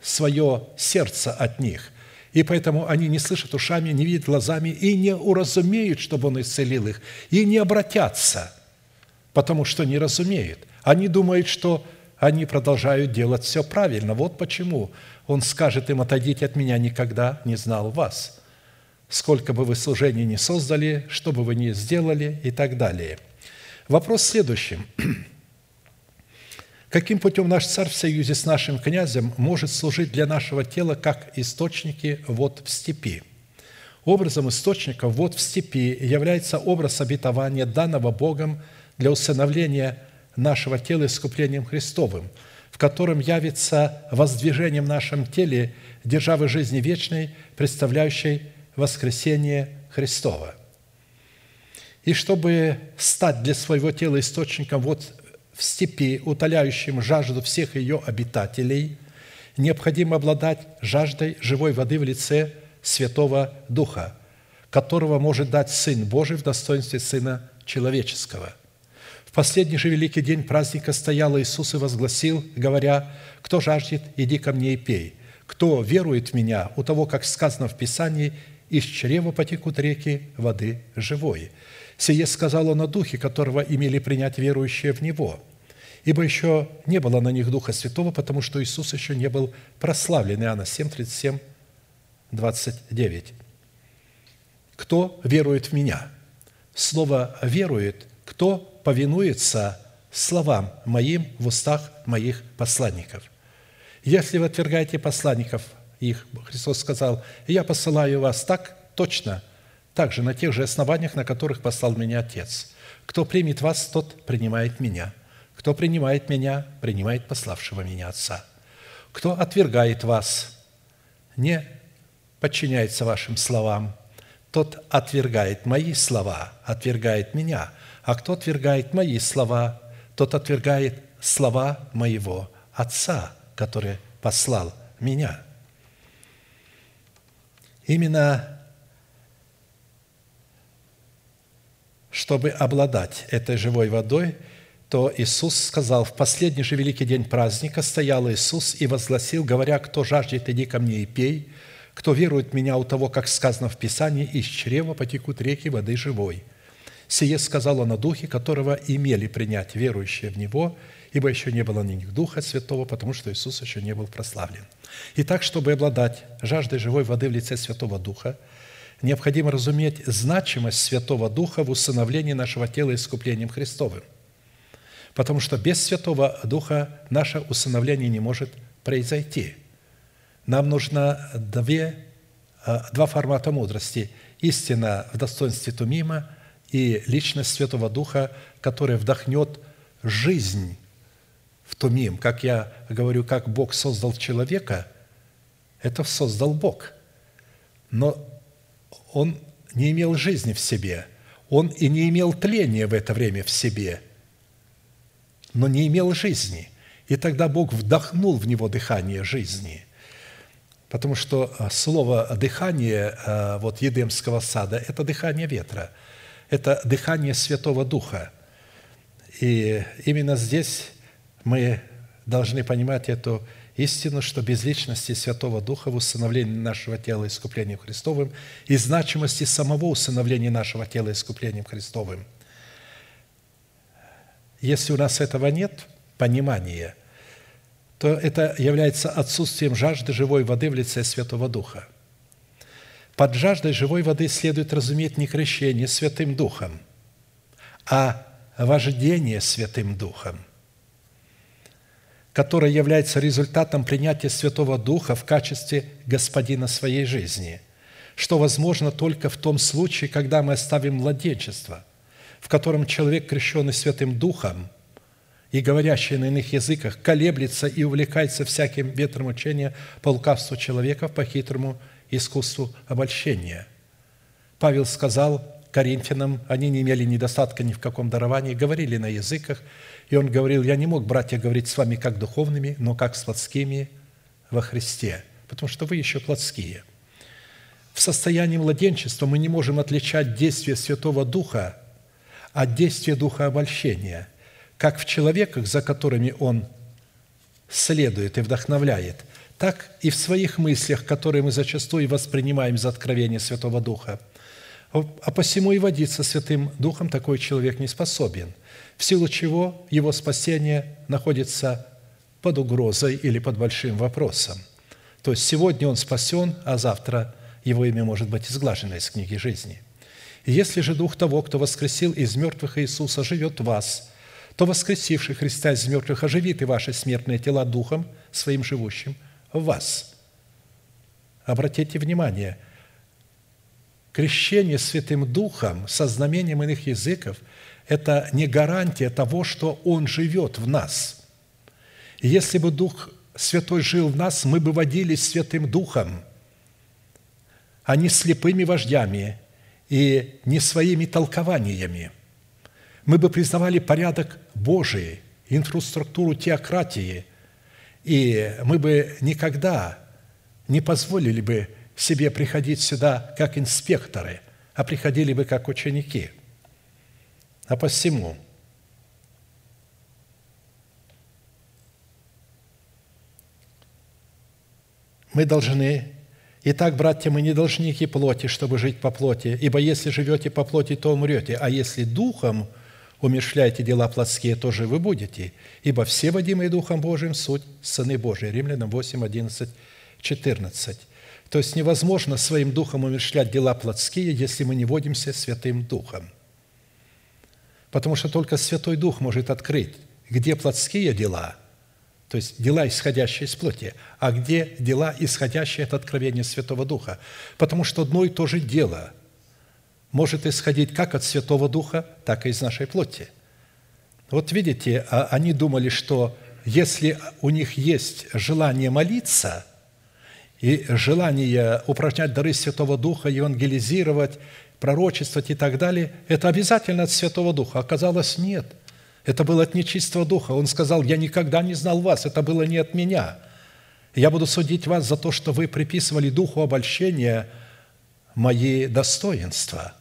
свое сердце от них. И поэтому они не слышат ушами, не видят глазами и не уразумеют, чтобы Он исцелил их, и не обратятся, потому что не разумеют. Они думают, что они продолжают делать все правильно. Вот почему он скажет им, отойдите от меня, никогда не знал вас. Сколько бы вы служений не создали, что бы вы ни сделали и так далее. Вопрос следующий. Каким путем наш царь в союзе с нашим князем может служить для нашего тела как источники вод в степи? Образом источника вод в степи является образ обетования, данного Богом для усыновления нашего тела искуплением Христовым – в котором явится воздвижением в нашем теле державы жизни вечной, представляющей воскресение Христова. И чтобы стать для своего тела источником вот в степи, утоляющим жажду всех ее обитателей, необходимо обладать жаждой живой воды в лице Святого Духа, которого может дать Сын Божий в достоинстве Сына Человеческого – в последний же великий день праздника стоял Иисус и возгласил, говоря, «Кто жаждет, иди ко мне и пей. Кто верует в Меня, у того, как сказано в Писании, из чрева потекут реки воды живой». Сие сказал Он о Духе, которого имели принять верующие в Него. Ибо еще не было на них Духа Святого, потому что Иисус еще не был прославлен. Иоанна 7, 37, 29. «Кто верует в Меня?» Слово «верует» – кто повинуется словам моим в устах моих посланников. Если вы отвергаете посланников их, Христос сказал, я посылаю вас так точно, также на тех же основаниях, на которых послал меня Отец. Кто примет вас, тот принимает меня. Кто принимает меня, принимает пославшего меня Отца. Кто отвергает вас, не подчиняется вашим словам, тот отвергает мои слова, отвергает меня – а кто отвергает мои слова, тот отвергает слова моего Отца, который послал меня. Именно чтобы обладать этой живой водой, то Иисус сказал, в последний же великий день праздника стоял Иисус и возгласил, говоря, кто жаждет, иди ко мне и пей, кто верует в меня у того, как сказано в Писании, из чрева потекут реки воды живой. Сие сказал он о Духе, которого имели принять верующие в Него, ибо еще не было на них Духа Святого, потому что Иисус еще не был прославлен. Итак, чтобы обладать жаждой живой воды в лице Святого Духа, необходимо разуметь значимость Святого Духа в усыновлении нашего тела искуплением Христовым. Потому что без Святого Духа наше усыновление не может произойти. Нам нужно две, а, два формата мудрости. Истина в достоинстве Тумима и личность Святого Духа, которая вдохнет жизнь в Тумим. Как я говорю, как Бог создал человека, это создал Бог. Но он не имел жизни в себе. Он и не имел тления в это время в себе, но не имел жизни. И тогда Бог вдохнул в него дыхание жизни. Потому что а, слово «дыхание» а, вот Едемского сада – это дыхание ветра, это дыхание Святого Духа. И именно здесь мы должны понимать эту истину, что без личности Святого Духа в усыновлении нашего тела искуплением Христовым и значимости самого усыновления нашего тела искуплением Христовым. Если у нас этого нет, понимания, то это является отсутствием жажды живой воды в лице Святого Духа. Под жаждой живой воды следует разуметь не крещение Святым Духом, а вождение Святым Духом – которое является результатом принятия Святого Духа в качестве Господина своей жизни, что возможно только в том случае, когда мы оставим младенчество, в котором человек, крещенный Святым Духом и говорящий на иных языках, колеблется и увлекается всяким ветром учения по лукавству человека, по хитрому искусству обольщения. Павел сказал Коринфянам, они не имели недостатка ни в каком даровании, говорили на языках – и он говорил, я не мог, братья, говорить с вами как духовными, но как с плотскими во Христе, потому что вы еще плотские. В состоянии младенчества мы не можем отличать действие Святого Духа от действия Духа обольщения, как в человеках, за которыми Он следует и вдохновляет, так и в своих мыслях, которые мы зачастую воспринимаем за откровение Святого Духа. А посему и водиться Святым Духом такой человек не способен – в силу чего его спасение находится под угрозой или под большим вопросом. То есть сегодня он спасен, а завтра его имя может быть изглажено из книги жизни. Если же Дух того, кто воскресил из мертвых Иисуса, живет в вас, то воскресивший Христа из мертвых оживит и ваши смертные тела Духом своим живущим в вас. Обратите внимание, крещение Святым Духом со знамением иных языков – это не гарантия того, что Он живет в нас. И если бы Дух Святой жил в нас, мы бы водились Святым Духом, а не слепыми вождями и не своими толкованиями. Мы бы признавали порядок Божий, инфраструктуру теократии, и мы бы никогда не позволили бы себе приходить сюда как инспекторы, а приходили бы как ученики – а посему мы должны Итак, братья, мы не должники плоти, чтобы жить по плоти, ибо если живете по плоти, то умрете, а если духом умершляете дела плотские, то же вы будете, ибо все водимые Духом Божиим суть сыны Божии». Римлянам 8, 11, 14. То есть невозможно своим духом умершлять дела плотские, если мы не водимся Святым Духом – Потому что только Святой Дух может открыть, где плотские дела, то есть дела, исходящие из плоти, а где дела, исходящие от откровения Святого Духа. Потому что одно и то же дело может исходить как от Святого Духа, так и из нашей плоти. Вот видите, а они думали, что если у них есть желание молиться и желание упражнять дары Святого Духа, евангелизировать, пророчествовать и так далее, это обязательно от Святого Духа. Оказалось, нет. Это было от нечистого духа. Он сказал, я никогда не знал вас, это было не от меня. Я буду судить вас за то, что вы приписывали духу обольщения мои достоинства.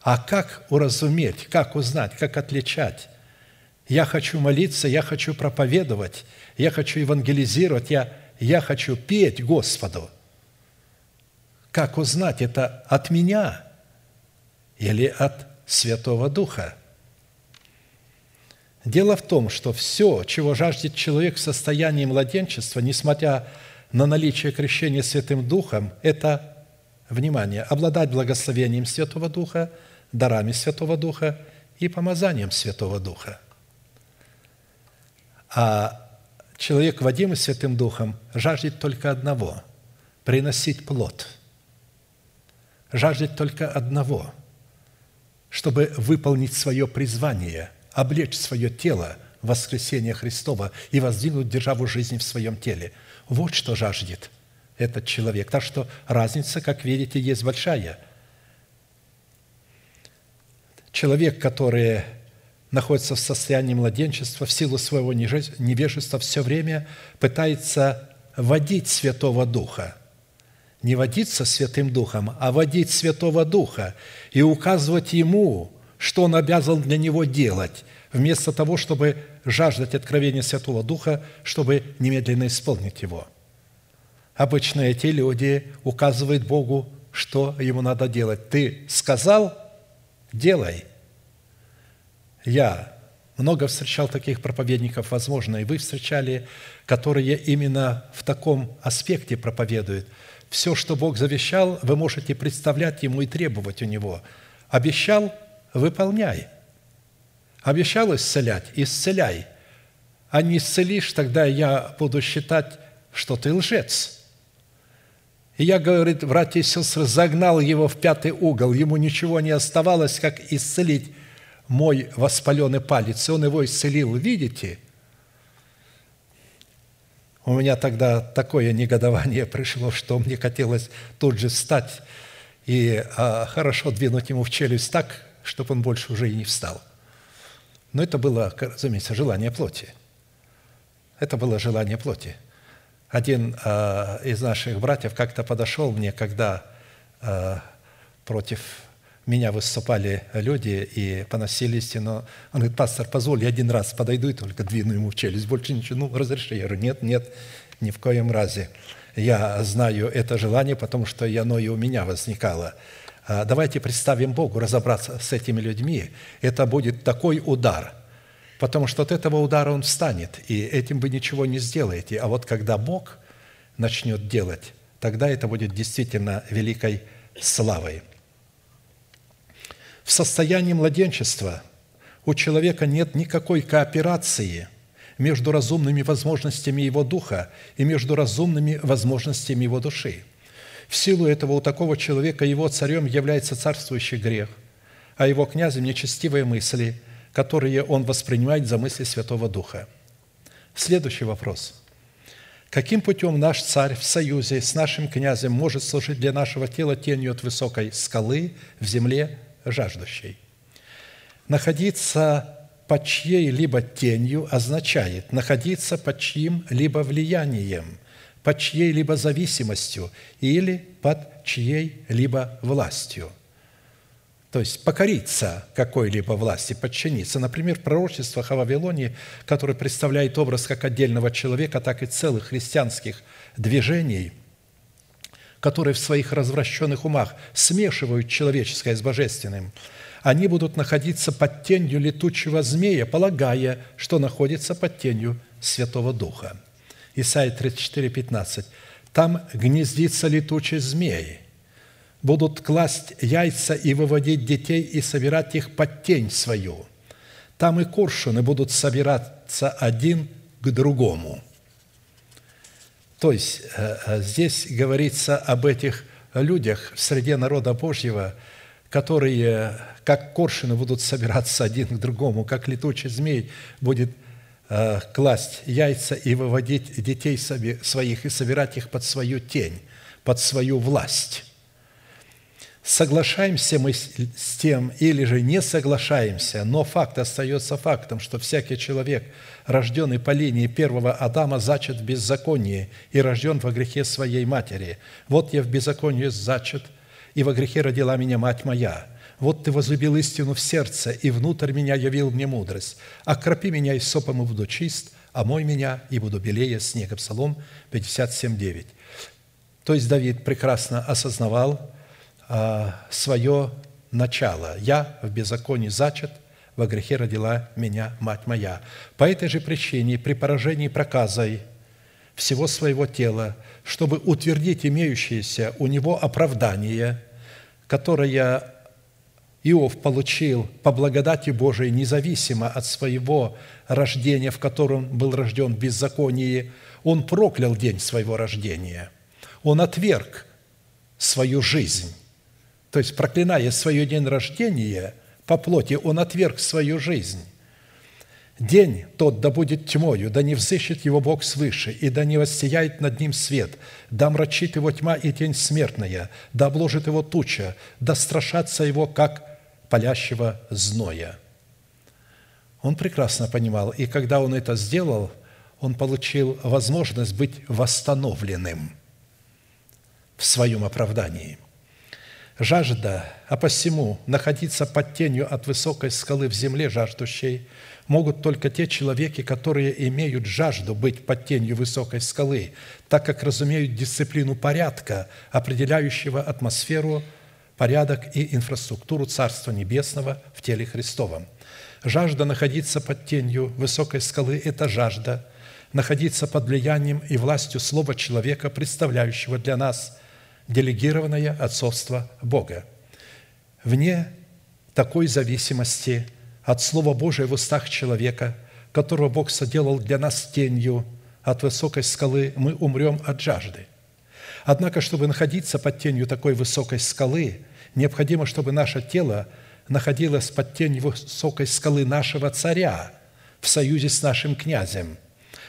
А как уразуметь, как узнать, как отличать? Я хочу молиться, я хочу проповедовать, я хочу евангелизировать, я, я хочу петь Господу – как узнать, это от меня или от Святого Духа. Дело в том, что все, чего жаждет человек в состоянии младенчества, несмотря на наличие крещения Святым Духом, это, внимание, обладать благословением Святого Духа, дарами Святого Духа и помазанием Святого Духа. А человек, водимый Святым Духом, жаждет только одного – приносить плод. Жаждет только одного – чтобы выполнить свое призвание, облечь свое тело в воскресение Христова и воздвинуть державу жизни в своем теле. Вот что жаждет этот человек. Так что разница, как видите, есть большая. Человек, который находится в состоянии младенчества, в силу своего невежества, все время пытается водить Святого Духа – не водиться Святым Духом, а водить Святого Духа и указывать Ему, что Он обязан для него делать, вместо того, чтобы жаждать откровения Святого Духа, чтобы немедленно исполнить его. Обычно эти люди указывают Богу, что ему надо делать. Ты сказал – делай. Я много встречал таких проповедников, возможно, и вы встречали, которые именно в таком аспекте проповедуют – все, что Бог завещал, вы можете представлять Ему и требовать у Него. Обещал – выполняй. Обещал исцелять – исцеляй. А не исцелишь, тогда я буду считать, что ты лжец. И я, говорит, братья и сестры, загнал его в пятый угол. Ему ничего не оставалось, как исцелить мой воспаленный палец. И он его исцелил. Видите – у меня тогда такое негодование пришло, что мне хотелось тут же встать и а, хорошо двинуть ему в челюсть так, чтобы он больше уже и не встал. Но это было, разумеется, желание плоти. Это было желание плоти. Один а, из наших братьев как-то подошел мне, когда а, против меня выступали люди и поносились, но он говорит, пастор, позволь, я один раз подойду и только двину ему в челюсть, больше ничего, ну, разреши. Я говорю, нет, нет, ни в коем разе. Я знаю это желание, потому что оно и у меня возникало. А давайте представим Богу разобраться с этими людьми. Это будет такой удар, потому что от этого удара он встанет, и этим вы ничего не сделаете. А вот когда Бог начнет делать, тогда это будет действительно великой славой – в состоянии младенчества у человека нет никакой кооперации между разумными возможностями его духа и между разумными возможностями его души. В силу этого у такого человека его царем является царствующий грех, а его князем – нечестивые мысли, которые он воспринимает за мысли Святого Духа. Следующий вопрос. Каким путем наш царь в союзе с нашим князем может служить для нашего тела тенью от высокой скалы в земле жаждущей. Находиться под чьей-либо тенью означает находиться под чьим-либо влиянием, под чьей-либо зависимостью или под чьей-либо властью. То есть покориться какой-либо власти, подчиниться. Например, в пророчествах о Вавилоне, который представляет образ как отдельного человека, так и целых христианских движений – которые в своих развращенных умах смешивают человеческое с божественным, они будут находиться под тенью летучего змея, полагая, что находится под тенью Святого Духа. Исайя 34, 15. «Там гнездится летучий змей, будут класть яйца и выводить детей и собирать их под тень свою. Там и коршуны будут собираться один к другому». То есть э, э, здесь говорится об этих людях в среде народа Божьего, которые, как коршины, будут собираться один к другому, как летучий змей будет э, класть яйца и выводить детей своих и собирать их под свою тень, под свою власть. Соглашаемся мы с тем или же не соглашаемся, но факт остается фактом, что всякий человек, рожденный по линии первого Адама, зачат в беззаконии и рожден во грехе своей матери. Вот я в беззаконии зачат, и во грехе родила меня мать моя. Вот ты возлюбил истину в сердце, и внутрь меня явил мне мудрость. Окропи меня и сопом и буду чист, а мой меня и буду белее снега. Псалом 57, 9. То есть Давид прекрасно осознавал, свое начала. Я в беззаконии зачат, во грехе родила меня мать моя. По этой же причине при поражении проказой всего своего тела, чтобы утвердить имеющееся у него оправдание, которое Иов получил по благодати Божией независимо от своего рождения, в котором был рожден в беззаконии, он проклял день своего рождения. Он отверг свою жизнь. То есть, проклиная свой день рождения по плоти, он отверг свою жизнь. День тот да будет тьмою, да не взыщет его Бог свыше, и да не воссияет над ним свет, да мрачит его тьма и тень смертная, да обложит его туча, да страшатся его, как палящего зноя». Он прекрасно понимал, и когда он это сделал, он получил возможность быть восстановленным в своем оправдании. Жажда, а посему находиться под тенью от высокой скалы в земле жаждущей – могут только те человеки, которые имеют жажду быть под тенью высокой скалы, так как разумеют дисциплину порядка, определяющего атмосферу, порядок и инфраструктуру Царства Небесного в теле Христовом. Жажда находиться под тенью высокой скалы – это жажда находиться под влиянием и властью Слова человека, представляющего для нас делегированное отцовство Бога. Вне такой зависимости от Слова Божия в устах человека, которого Бог соделал для нас тенью от высокой скалы, мы умрем от жажды. Однако, чтобы находиться под тенью такой высокой скалы, необходимо, чтобы наше тело находилось под тенью высокой скалы нашего царя в союзе с нашим князем.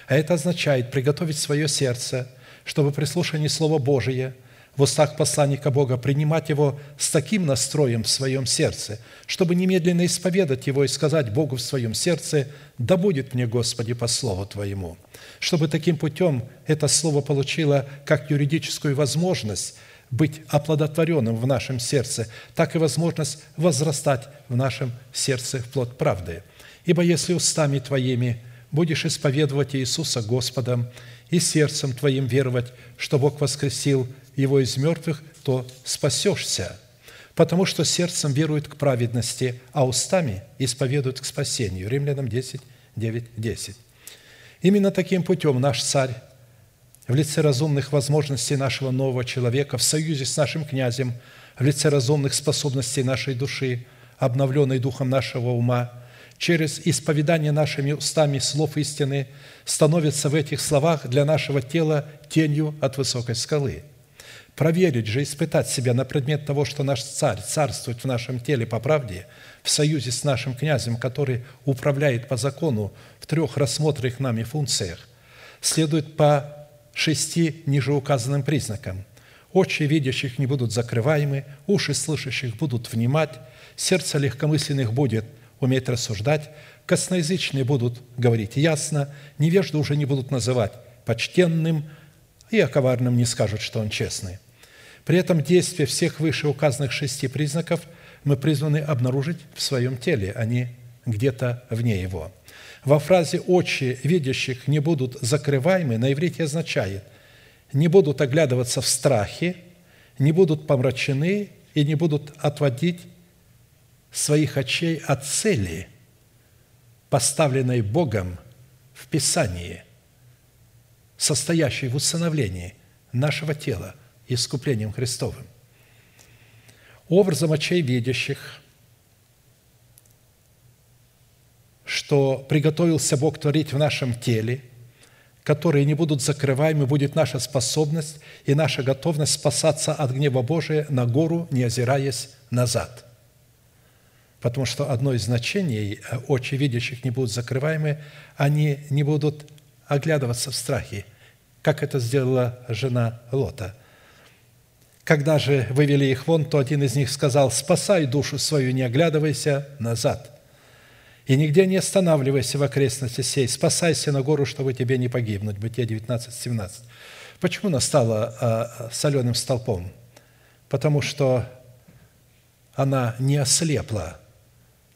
А это означает приготовить свое сердце, чтобы при слушании Слова Божия – в устах посланника Бога, принимать его с таким настроем в своем сердце, чтобы немедленно исповедать его и сказать Богу в своем сердце, «Да будет мне, Господи, по слову Твоему». Чтобы таким путем это слово получило как юридическую возможность быть оплодотворенным в нашем сердце, так и возможность возрастать в нашем сердце плод правды. Ибо если устами Твоими будешь исповедовать Иисуса Господом и сердцем Твоим веровать, что Бог воскресил его из мертвых, то спасешься, потому что сердцем верует к праведности, а устами исповедует к спасению». Римлянам 10, 9, 10. Именно таким путем наш царь в лице разумных возможностей нашего нового человека, в союзе с нашим князем, в лице разумных способностей нашей души, обновленной духом нашего ума, через исповедание нашими устами слов истины, становится в этих словах для нашего тела тенью от высокой скалы – проверить же, испытать себя на предмет того, что наш царь царствует в нашем теле по правде, в союзе с нашим князем, который управляет по закону в трех рассмотренных нами функциях, следует по шести ниже указанным признакам. Очи видящих не будут закрываемы, уши слышащих будут внимать, сердце легкомысленных будет уметь рассуждать, косноязычные будут говорить ясно, невежды уже не будут называть почтенным, и о коварном не скажут, что он честный. При этом действие всех вышеуказанных шести признаков мы призваны обнаружить в своем теле, а не где-то вне его. Во фразе «очи видящих не будут закрываемы» на иврите означает «не будут оглядываться в страхе, не будут помрачены и не будут отводить своих очей от цели, поставленной Богом в Писании, состоящей в усыновлении нашего тела – искуплением Христовым. Образом очей видящих, что приготовился Бог творить в нашем теле, которые не будут закрываемы, будет наша способность и наша готовность спасаться от гнева Божия на гору, не озираясь назад. Потому что одно из значений э, очи видящих не будут закрываемы, они не будут оглядываться в страхе, как это сделала жена Лота – когда же вывели их вон, то один из них сказал, «Спасай душу свою, не оглядывайся назад, и нигде не останавливайся в окрестности сей, спасайся на гору, чтобы тебе не погибнуть». Бытие 19, 17. Почему она стала а, соленым столпом? Потому что она не ослепла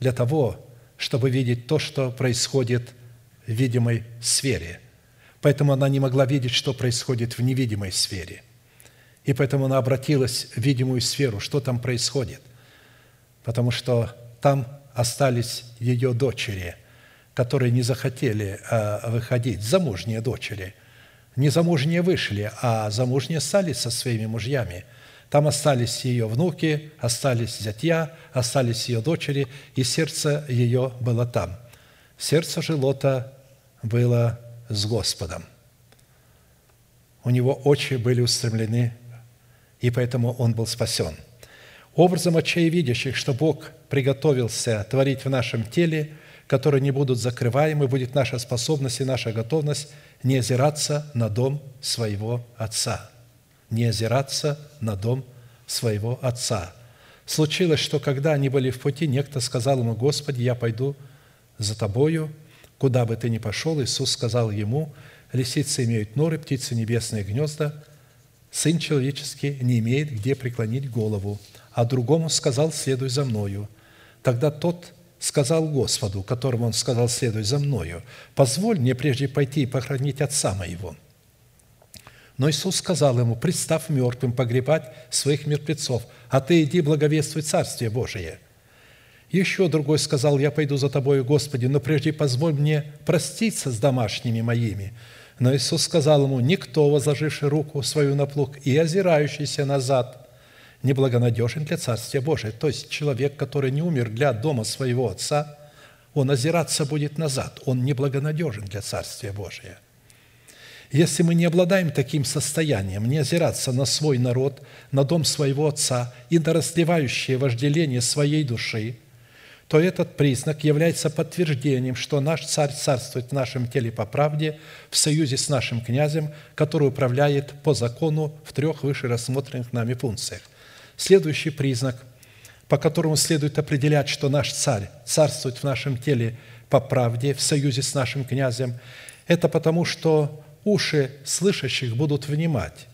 для того, чтобы видеть то, что происходит в видимой сфере. Поэтому она не могла видеть, что происходит в невидимой сфере – и поэтому она обратилась в видимую сферу, что там происходит. потому что там остались ее дочери, которые не захотели а, выходить, замужние дочери. Не замужние вышли, а замужние стали со своими мужьями. Там остались ее внуки, остались зятья, остались ее дочери, и сердце ее было там. Сердце же Лота было с Господом. У него очи были устремлены, и поэтому он был спасен. Образом очей что Бог приготовился творить в нашем теле, которые не будут закрываемы, будет наша способность и наша готовность не озираться на дом своего Отца. Не озираться на дом своего Отца. Случилось, что когда они были в пути, некто сказал ему, «Господи, я пойду за Тобою, куда бы Ты ни пошел». Иисус сказал ему, «Лисицы имеют норы, птицы небесные гнезда, Сын человеческий не имеет где преклонить голову». А другому сказал, «Следуй за Мною». Тогда тот сказал Господу, которому он сказал, следуй за мною, позволь мне прежде пойти и похоронить отца моего. Но Иисус сказал ему, представь мертвым погребать своих мертвецов, а ты иди благовествуй Царствие Божие. Еще другой сказал, я пойду за тобою, Господи, но прежде позволь мне проститься с домашними моими. Но Иисус сказал ему, никто, возложивший руку свою на плуг и озирающийся назад, неблагонадежен для Царствия Божия. То есть человек, который не умер для дома своего отца, он озираться будет назад, он неблагонадежен для Царствия Божия. Если мы не обладаем таким состоянием, не озираться на свой народ, на дом своего отца и на расливающее вожделение своей души, то этот признак является подтверждением, что наш царь царствует в нашем теле по правде в союзе с нашим князем, который управляет по закону в трех выше рассмотренных нами функциях. Следующий признак, по которому следует определять, что наш царь царствует в нашем теле по правде, в союзе с нашим князем, это потому, что уши слышащих будут внимать.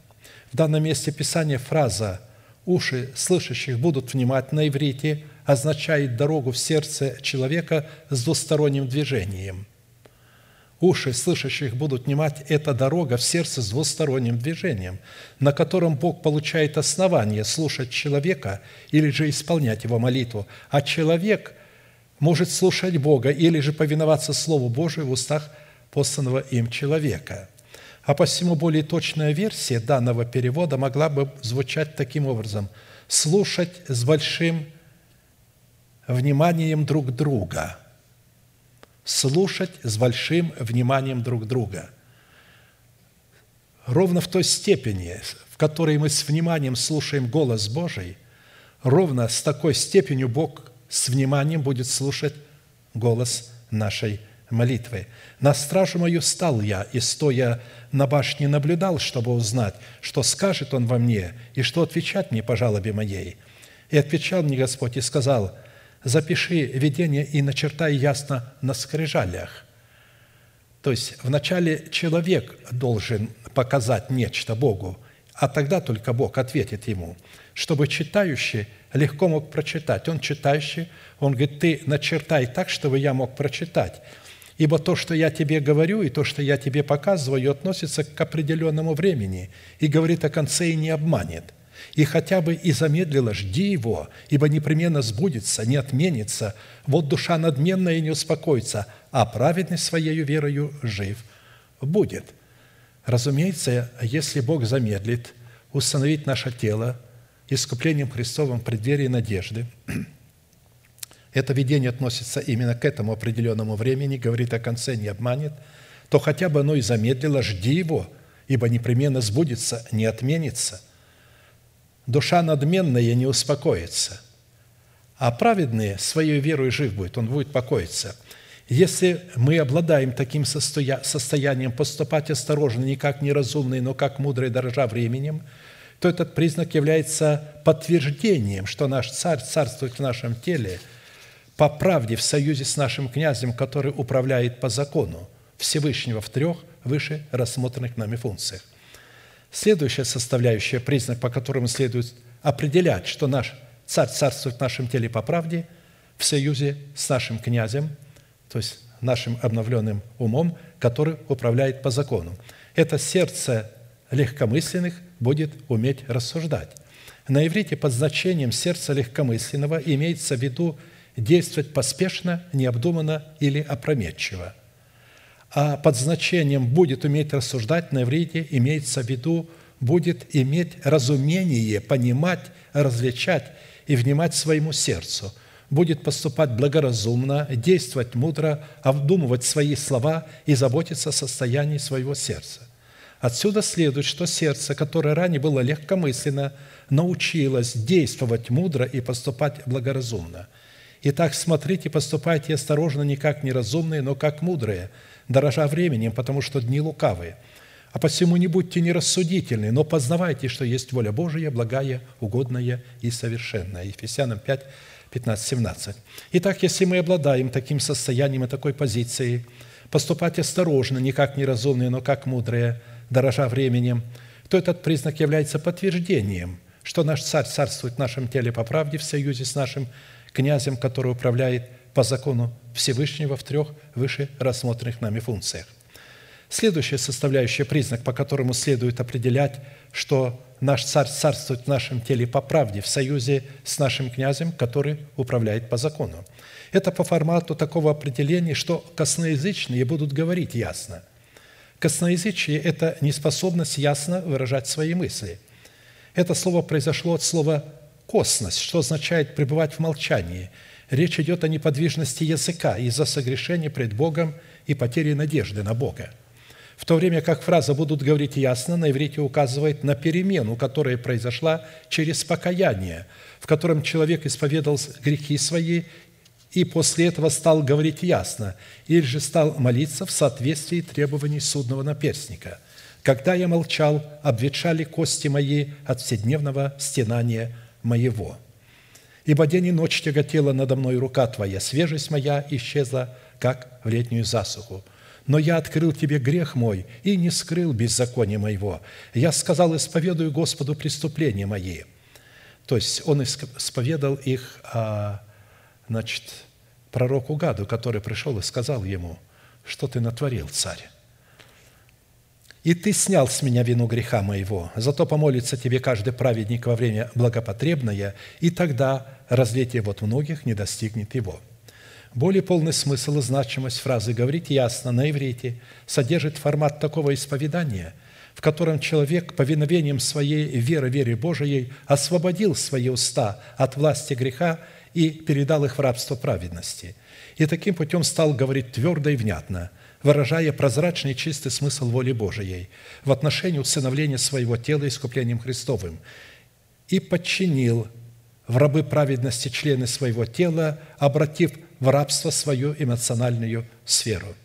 В данном месте Писания фраза «уши слышащих будут внимать» на иврите означает дорогу в сердце человека с двусторонним движением – Уши слышащих будут внимать эта дорога в сердце с двусторонним движением, на котором Бог получает основание слушать человека или же исполнять его молитву, а человек может слушать Бога или же повиноваться Слову Божию в устах посланного им человека. А посему более точная версия данного перевода могла бы звучать таким образом – слушать с большим вниманием друг друга – слушать с большим вниманием друг друга. Ровно в той степени, в которой мы с вниманием слушаем голос Божий, ровно с такой степенью Бог с вниманием будет слушать голос нашей молитвы. «На стражу мою стал я, и, стоя на башне, наблюдал, чтобы узнать, что скажет Он во мне, и что отвечать мне по жалобе моей. И отвечал мне Господь и сказал – запиши видение и начертай ясно на скрижалях. То есть вначале человек должен показать нечто Богу, а тогда только Бог ответит ему, чтобы читающий легко мог прочитать. Он читающий, он говорит, ты начертай так, чтобы я мог прочитать. Ибо то, что я тебе говорю, и то, что я тебе показываю, относится к определенному времени и говорит о конце и не обманет и хотя бы и замедлила, жди его, ибо непременно сбудется, не отменится. Вот душа надменная и не успокоится, а праведный своей верою жив будет». Разумеется, если Бог замедлит установить наше тело искуплением Христовым в преддверии надежды, это видение относится именно к этому определенному времени, говорит о конце, не обманет, то хотя бы оно и замедлило, жди его, ибо непременно сбудется, не отменится – душа надменная не успокоится, а праведный своей верой жив будет, он будет покоиться. Если мы обладаем таким состоянием поступать осторожно, не как неразумный, но как мудрый, дорожа временем, то этот признак является подтверждением, что наш царь царствует в нашем теле по правде в союзе с нашим князем, который управляет по закону Всевышнего в трех выше рассмотренных нами функциях. Следующая составляющая, признак, по которому следует определять, что наш царь царствует в нашем теле по правде, в союзе с нашим князем, то есть нашим обновленным умом, который управляет по закону. Это сердце легкомысленных будет уметь рассуждать. На иврите под значением сердца легкомысленного имеется в виду действовать поспешно, необдуманно или опрометчиво. А под значением «будет уметь рассуждать» на иврите имеется в виду «будет иметь разумение, понимать, различать и внимать своему сердцу», будет поступать благоразумно, действовать мудро, обдумывать свои слова и заботиться о состоянии своего сердца. Отсюда следует, что сердце, которое ранее было легкомысленно, научилось действовать мудро и поступать благоразумно. Итак, смотрите, поступайте осторожно, не как неразумные, но как мудрые, дорожа временем, потому что дни лукавые. А посему не будьте нерассудительны, но познавайте, что есть воля Божия, благая, угодная и совершенная. Ефесянам 5, 15, 17. Итак, если мы обладаем таким состоянием и такой позицией, поступать осторожно, не как неразумные, но как мудрые, дорожа временем, то этот признак является подтверждением, что наш царь царствует в нашем теле по правде в союзе с нашим князем, который управляет по закону Всевышнего в трех выше рассмотренных нами функциях. Следующая составляющая признак, по которому следует определять, что наш царь царствует в нашем теле по правде в союзе с нашим князем, который управляет по закону. Это по формату такого определения, что косноязычные будут говорить ясно – Косноязычие – это неспособность ясно выражать свои мысли. Это слово произошло от слова «косность», что означает «пребывать в молчании». Речь идет о неподвижности языка из-за согрешения пред Богом и потери надежды на Бога. В то время как фраза «будут говорить ясно» на иврите указывает на перемену, которая произошла через покаяние, в котором человек исповедал грехи свои и после этого стал говорить ясно, или же стал молиться в соответствии требований судного наперстника. Когда я молчал, обветшали кости мои от вседневного стенания моего. Ибо день и ночь тяготела надо мной рука Твоя, свежесть моя исчезла, как в летнюю засуху. Но я открыл Тебе грех мой и не скрыл беззакония моего. Я сказал, исповедую Господу преступления мои». То есть он исповедал их а, значит, пророку Гаду, который пришел и сказал ему, что ты натворил, царь. «И ты снял с меня вину греха моего, зато помолится тебе каждый праведник во время благопотребное, и тогда разлитие вот многих не достигнет его». Более полный смысл и значимость фразы «говорить ясно» на иврите содержит формат такого исповедания, в котором человек повиновением своей веры, вере Божией освободил свои уста от власти греха и передал их в рабство праведности. И таким путем стал говорить твердо и внятно, выражая прозрачный и чистый смысл воли Божией в отношении усыновления своего тела искуплением Христовым и подчинил в рабы праведности члены своего тела, обратив в рабство свою эмоциональную сферу.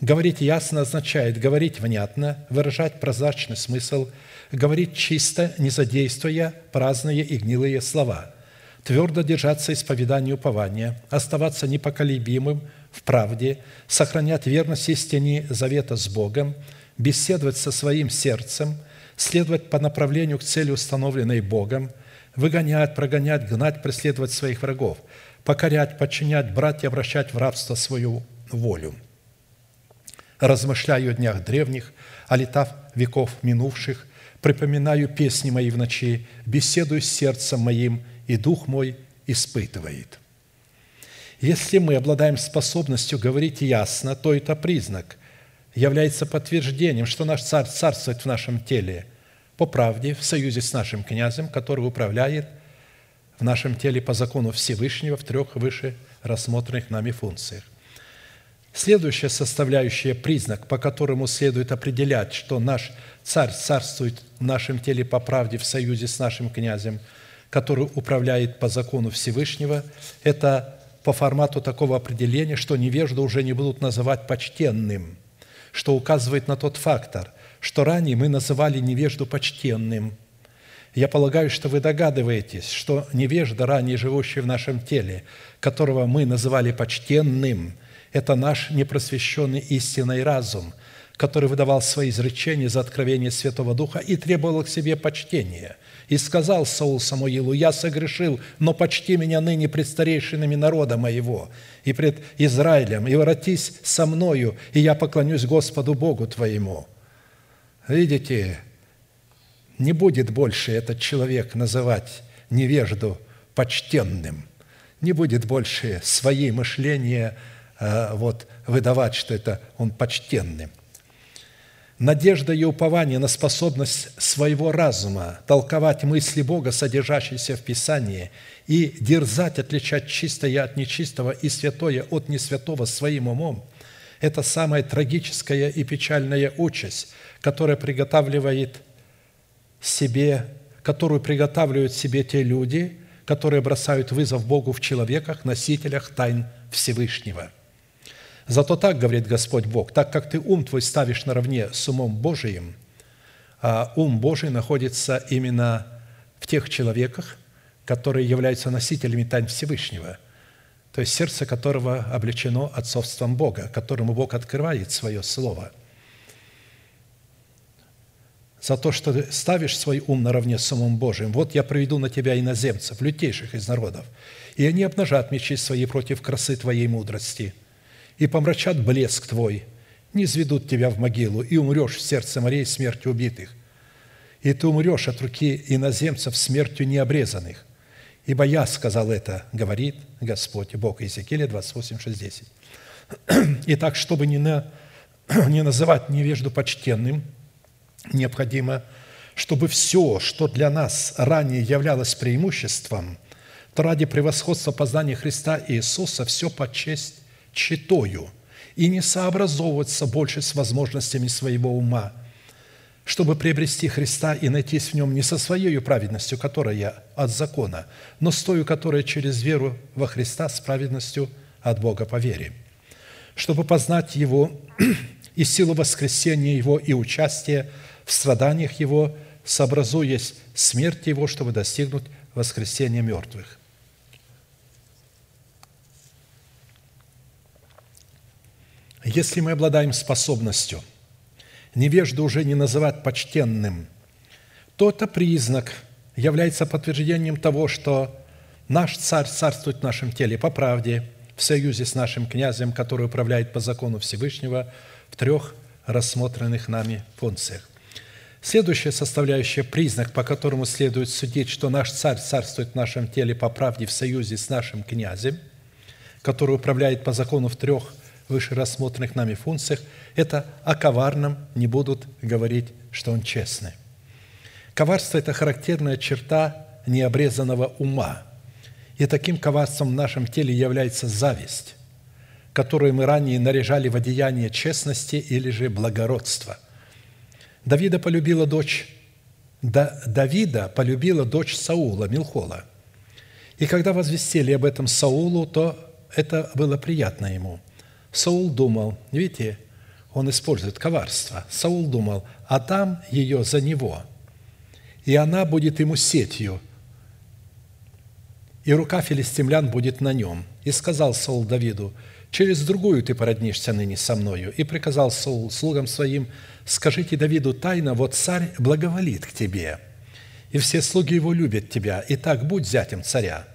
Говорить ясно означает говорить внятно, выражать прозрачный смысл, говорить чисто, не задействуя праздные и гнилые слова – твердо держаться исповедания упования, оставаться непоколебимым в правде, сохранять верность истине завета с Богом, беседовать со своим сердцем, следовать по направлению к цели, установленной Богом, выгонять, прогонять, гнать, преследовать своих врагов, покорять, подчинять, брать и обращать в рабство свою волю. Размышляю о днях древних, о летах веков минувших, припоминаю песни мои в ночи, беседую с сердцем моим – и дух мой испытывает». Если мы обладаем способностью говорить ясно, то это признак, является подтверждением, что наш царь царствует в нашем теле по правде, в союзе с нашим князем, который управляет в нашем теле по закону Всевышнего в трех выше рассмотренных нами функциях. Следующая составляющая признак, по которому следует определять, что наш царь царствует в нашем теле по правде в союзе с нашим князем – который управляет по закону Всевышнего, это по формату такого определения, что невежду уже не будут называть почтенным, что указывает на тот фактор, что ранее мы называли невежду почтенным. Я полагаю, что вы догадываетесь, что невежда, ранее живущий в нашем теле, которого мы называли почтенным, это наш непросвещенный истинный разум, который выдавал свои изречения за откровение Святого Духа и требовал к себе почтения – и сказал Саул Самуилу, «Я согрешил, но почти меня ныне пред старейшинами народа моего и пред Израилем, и воротись со мною, и я поклонюсь Господу Богу твоему». Видите, не будет больше этот человек называть невежду почтенным, не будет больше свои мышления э, вот, выдавать, что это он почтенный. Надежда и упование на способность своего разума толковать мысли Бога, содержащиеся в Писании, и дерзать отличать чистое от нечистого и святое от несвятого своим умом – это самая трагическая и печальная участь, которая приготавливает себе, которую приготавливают себе те люди, которые бросают вызов Богу в человеках, носителях тайн Всевышнего. Зато так, говорит Господь Бог, так как ты ум твой ставишь наравне с умом Божиим, а ум Божий находится именно в тех человеках, которые являются носителями тайн Всевышнего, то есть сердце которого облечено отцовством Бога, которому Бог открывает свое Слово – за то, что ты ставишь свой ум наравне с умом Божиим. Вот я приведу на тебя иноземцев, лютейших из народов, и они обнажат мечи свои против красы твоей мудрости, и помрачат блеск твой, не изведут тебя в могилу, и умрешь в сердце морей смертью убитых. И ты умрешь от руки иноземцев смертью необрезанных. Ибо я сказал это, говорит Господь Бог. Иезекииля 28, 6, 10. Итак, чтобы не, на, не называть невежду почтенным – необходимо, чтобы все, что для нас ранее являлось преимуществом, то ради превосходства познания Христа Иисуса все почесть читою и не сообразовываться больше с возможностями своего ума, чтобы приобрести Христа и найтись в нем не со своей праведностью, которая от закона, но с той, которая через веру во Христа с праведностью от Бога по вере, чтобы познать Его и силу воскресения Его и участие в страданиях Его, сообразуясь смерть Его, чтобы достигнуть воскресения мертвых. Если мы обладаем способностью невежду уже не называть почтенным, то это признак, является подтверждением того, что наш царь царствует в нашем теле по правде, в союзе с нашим князем, который управляет по закону Всевышнего в трех рассмотренных нами функциях. Следующая составляющая, признак, по которому следует судить, что наш царь царствует в нашем теле по правде в союзе с нашим князем, который управляет по закону в трех выше рассмотренных нами функциях, это о коварном не будут говорить, что он честный. Коварство – это характерная черта необрезанного ума. И таким коварством в нашем теле является зависть, которую мы ранее наряжали в одеяние честности или же благородства – Давида полюбила дочь да, Давида полюбила дочь Саула, Милхола. И когда возвестили об этом Саулу, то это было приятно ему. Саул думал, видите, он использует коварство. Саул думал, а там ее за него, и она будет ему сетью, и рука филистимлян будет на нем. И сказал Саул Давиду, через другую ты породнишься ныне со мною. И приказал слугам своим, скажите Давиду тайно, вот царь благоволит к тебе, и все слуги его любят тебя, и так будь зятем царя».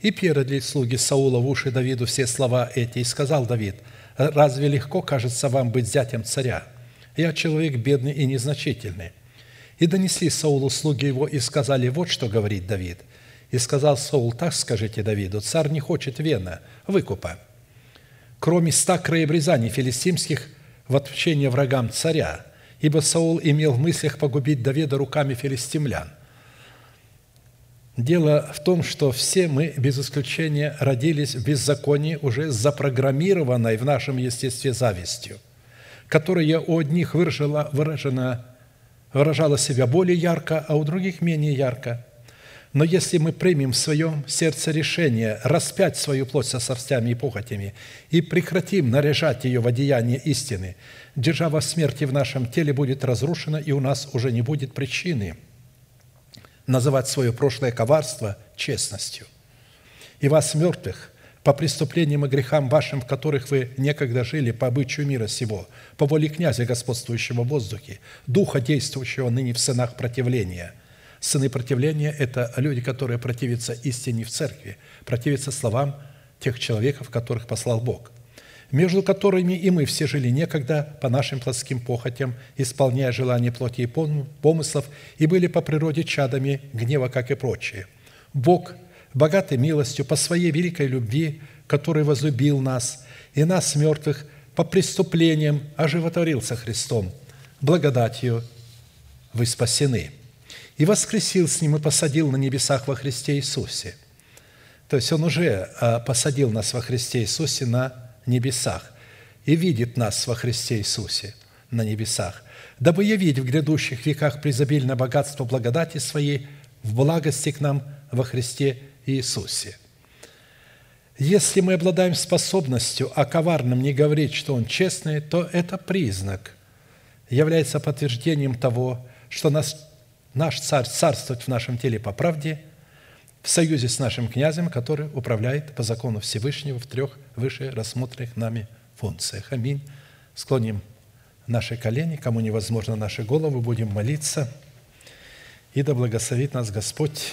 И передали слуги Саула в уши Давиду все слова эти, и сказал Давид, «Разве легко кажется вам быть зятем царя? Я человек бедный и незначительный». И донесли Саулу слуги его и сказали, «Вот что говорит Давид». И сказал Саул, «Так скажите Давиду, царь не хочет вена, выкупа, кроме ста краеобрезаний филистимских – в отвчение врагам царя, ибо Саул имел в мыслях погубить Давида руками филистимлян. Дело в том, что все мы, без исключения, родились в беззаконии уже запрограммированной в нашем естестве завистью, которая у одних выражала, выражена, выражала себя более ярко, а у других менее ярко – но если мы примем в своем сердце решение распять свою плоть со сорстями и похотями и прекратим наряжать ее в одеяние истины, держава смерти в нашем теле будет разрушена, и у нас уже не будет причины называть свое прошлое коварство честностью. И вас, мертвых, по преступлениям и грехам вашим, в которых вы некогда жили по обычаю мира сего, по воле князя, господствующего в воздухе, духа, действующего ныне в сынах противления – Сыны противления – это люди, которые противятся истине в церкви, противятся словам тех человеков, которых послал Бог. между которыми и мы все жили некогда по нашим плотским похотям, исполняя желания плоти и помыслов, и были по природе чадами гнева, как и прочие. Бог, богатый милостью, по своей великой любви, который возлюбил нас, и нас, мертвых, по преступлениям оживотворился Христом, благодатью вы спасены. И воскресил с Ним и посадил на небесах во Христе Иисусе. То есть Он уже а, посадил нас во Христе Иисусе на небесах и видит нас во Христе Иисусе на небесах, дабы явить в грядущих веках призабильное богатство благодати Своей в благости к нам во Христе Иисусе. Если мы обладаем способностью о коварном не говорить, что он честный, то это признак, является подтверждением того, что нас, наш царь царствует в нашем теле по правде, в союзе с нашим князем, который управляет по закону Всевышнего в трех выше рассмотренных нами функциях. Аминь. Склоним наши колени, кому невозможно наши головы, будем молиться. И да благословит нас Господь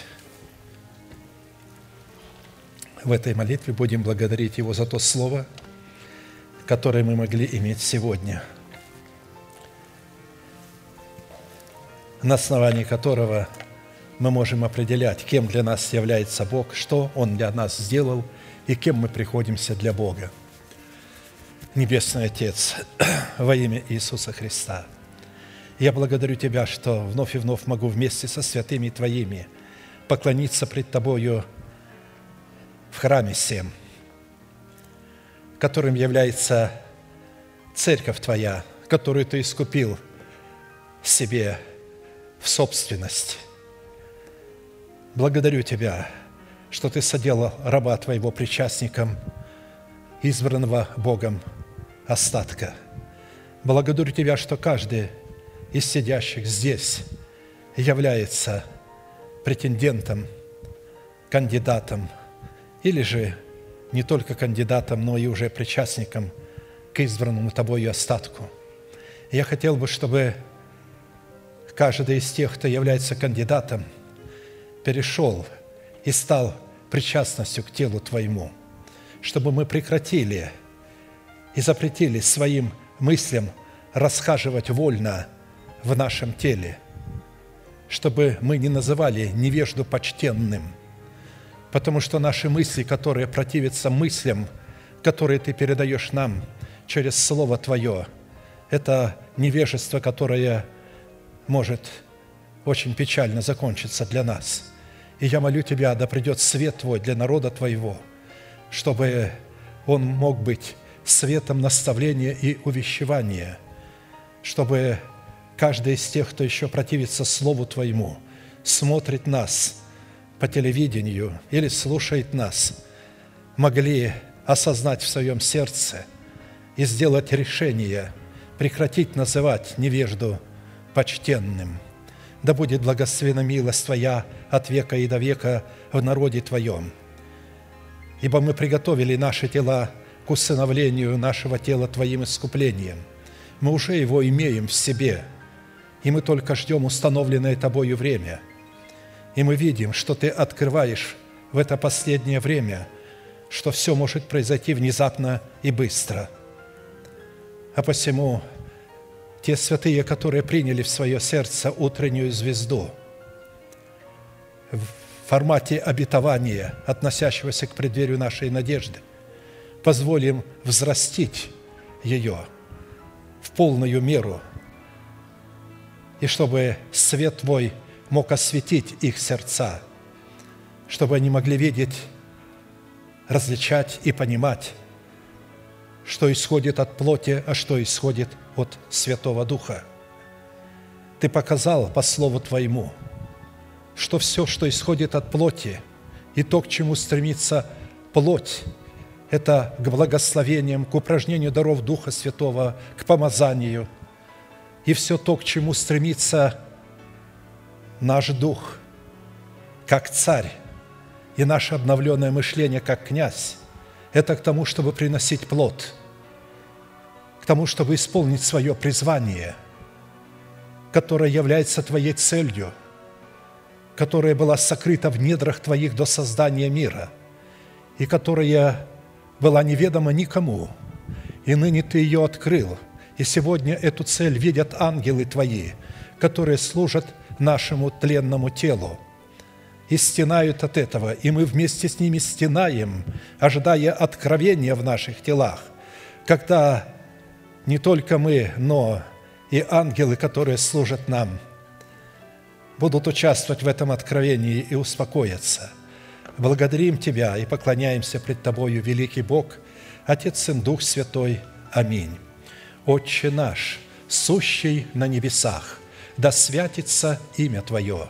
в этой молитве. Будем благодарить Его за то Слово, которое мы могли иметь сегодня, на основании которого мы можем определять, кем для нас является Бог, что Он для нас сделал и кем мы приходимся для Бога. Небесный Отец, во имя Иисуса Христа, я благодарю Тебя, что вновь и вновь могу вместе со святыми Твоими поклониться пред Тобою в храме всем, которым является Церковь Твоя, которую Ты искупил себе в собственность. Благодарю Тебя, что Ты соделал раба Твоего причастником, избранного Богом – остатка. Благодарю Тебя, что каждый из сидящих здесь является претендентом, кандидатом, или же не только кандидатом, но и уже причастником к избранному Тобою остатку. Я хотел бы, чтобы каждый из тех, кто является кандидатом, перешел и стал причастностью к телу Твоему, чтобы мы прекратили – и запретили своим мыслям расхаживать вольно в нашем теле, чтобы мы не называли невежду почтенным, потому что наши мысли, которые противятся мыслям, которые Ты передаешь нам через Слово Твое, это невежество, которое может очень печально закончиться для нас. И я молю Тебя, да придет свет Твой для народа Твоего, чтобы он мог быть светом наставления и увещевания, чтобы каждый из тех, кто еще противится Слову Твоему, смотрит нас по телевидению или слушает нас, могли осознать в своем сердце и сделать решение прекратить называть невежду почтенным. Да будет благословена милость Твоя от века и до века в народе Твоем. Ибо мы приготовили наши тела к усыновлению нашего тела Твоим искуплением. Мы уже его имеем в себе, и мы только ждем установленное Тобою время. И мы видим, что Ты открываешь в это последнее время, что все может произойти внезапно и быстро. А посему те святые, которые приняли в свое сердце утреннюю звезду в формате обетования, относящегося к преддверию нашей надежды, позволим взрастить ее в полную меру, и чтобы свет Твой мог осветить их сердца, чтобы они могли видеть, различать и понимать, что исходит от плоти, а что исходит от Святого Духа. Ты показал по Слову Твоему, что все, что исходит от плоти, и то, к чему стремится плоть, это к благословениям, к упражнению даров Духа Святого, к помазанию. И все то, к чему стремится наш Дух, как царь, и наше обновленное мышление, как князь, это к тому, чтобы приносить плод, к тому, чтобы исполнить свое призвание, которое является твоей целью, которая была сокрыта в недрах твоих до создания мира, и которая была неведома никому, и ныне Ты ее открыл, и сегодня эту цель видят ангелы Твои, которые служат нашему тленному телу, и стенают от этого, и мы вместе с ними стенаем, ожидая откровения в наших телах, когда не только мы, но и ангелы, которые служат нам, будут участвовать в этом откровении и успокоятся. Благодарим Тебя и поклоняемся пред Тобою, великий Бог, Отец, Сын, Дух Святой. Аминь. Отче наш, сущий на небесах, да святится имя Твое,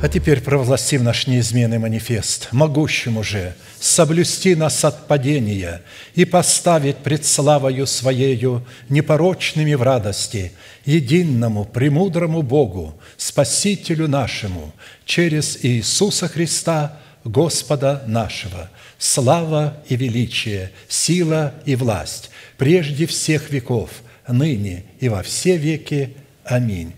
А теперь провозгласим наш неизменный манифест, могущему же соблюсти нас от падения и поставить пред славою Своею непорочными в радости, единому, премудрому Богу, Спасителю нашему, через Иисуса Христа, Господа нашего, слава и величие, сила и власть, прежде всех веков, ныне и во все веки. Аминь.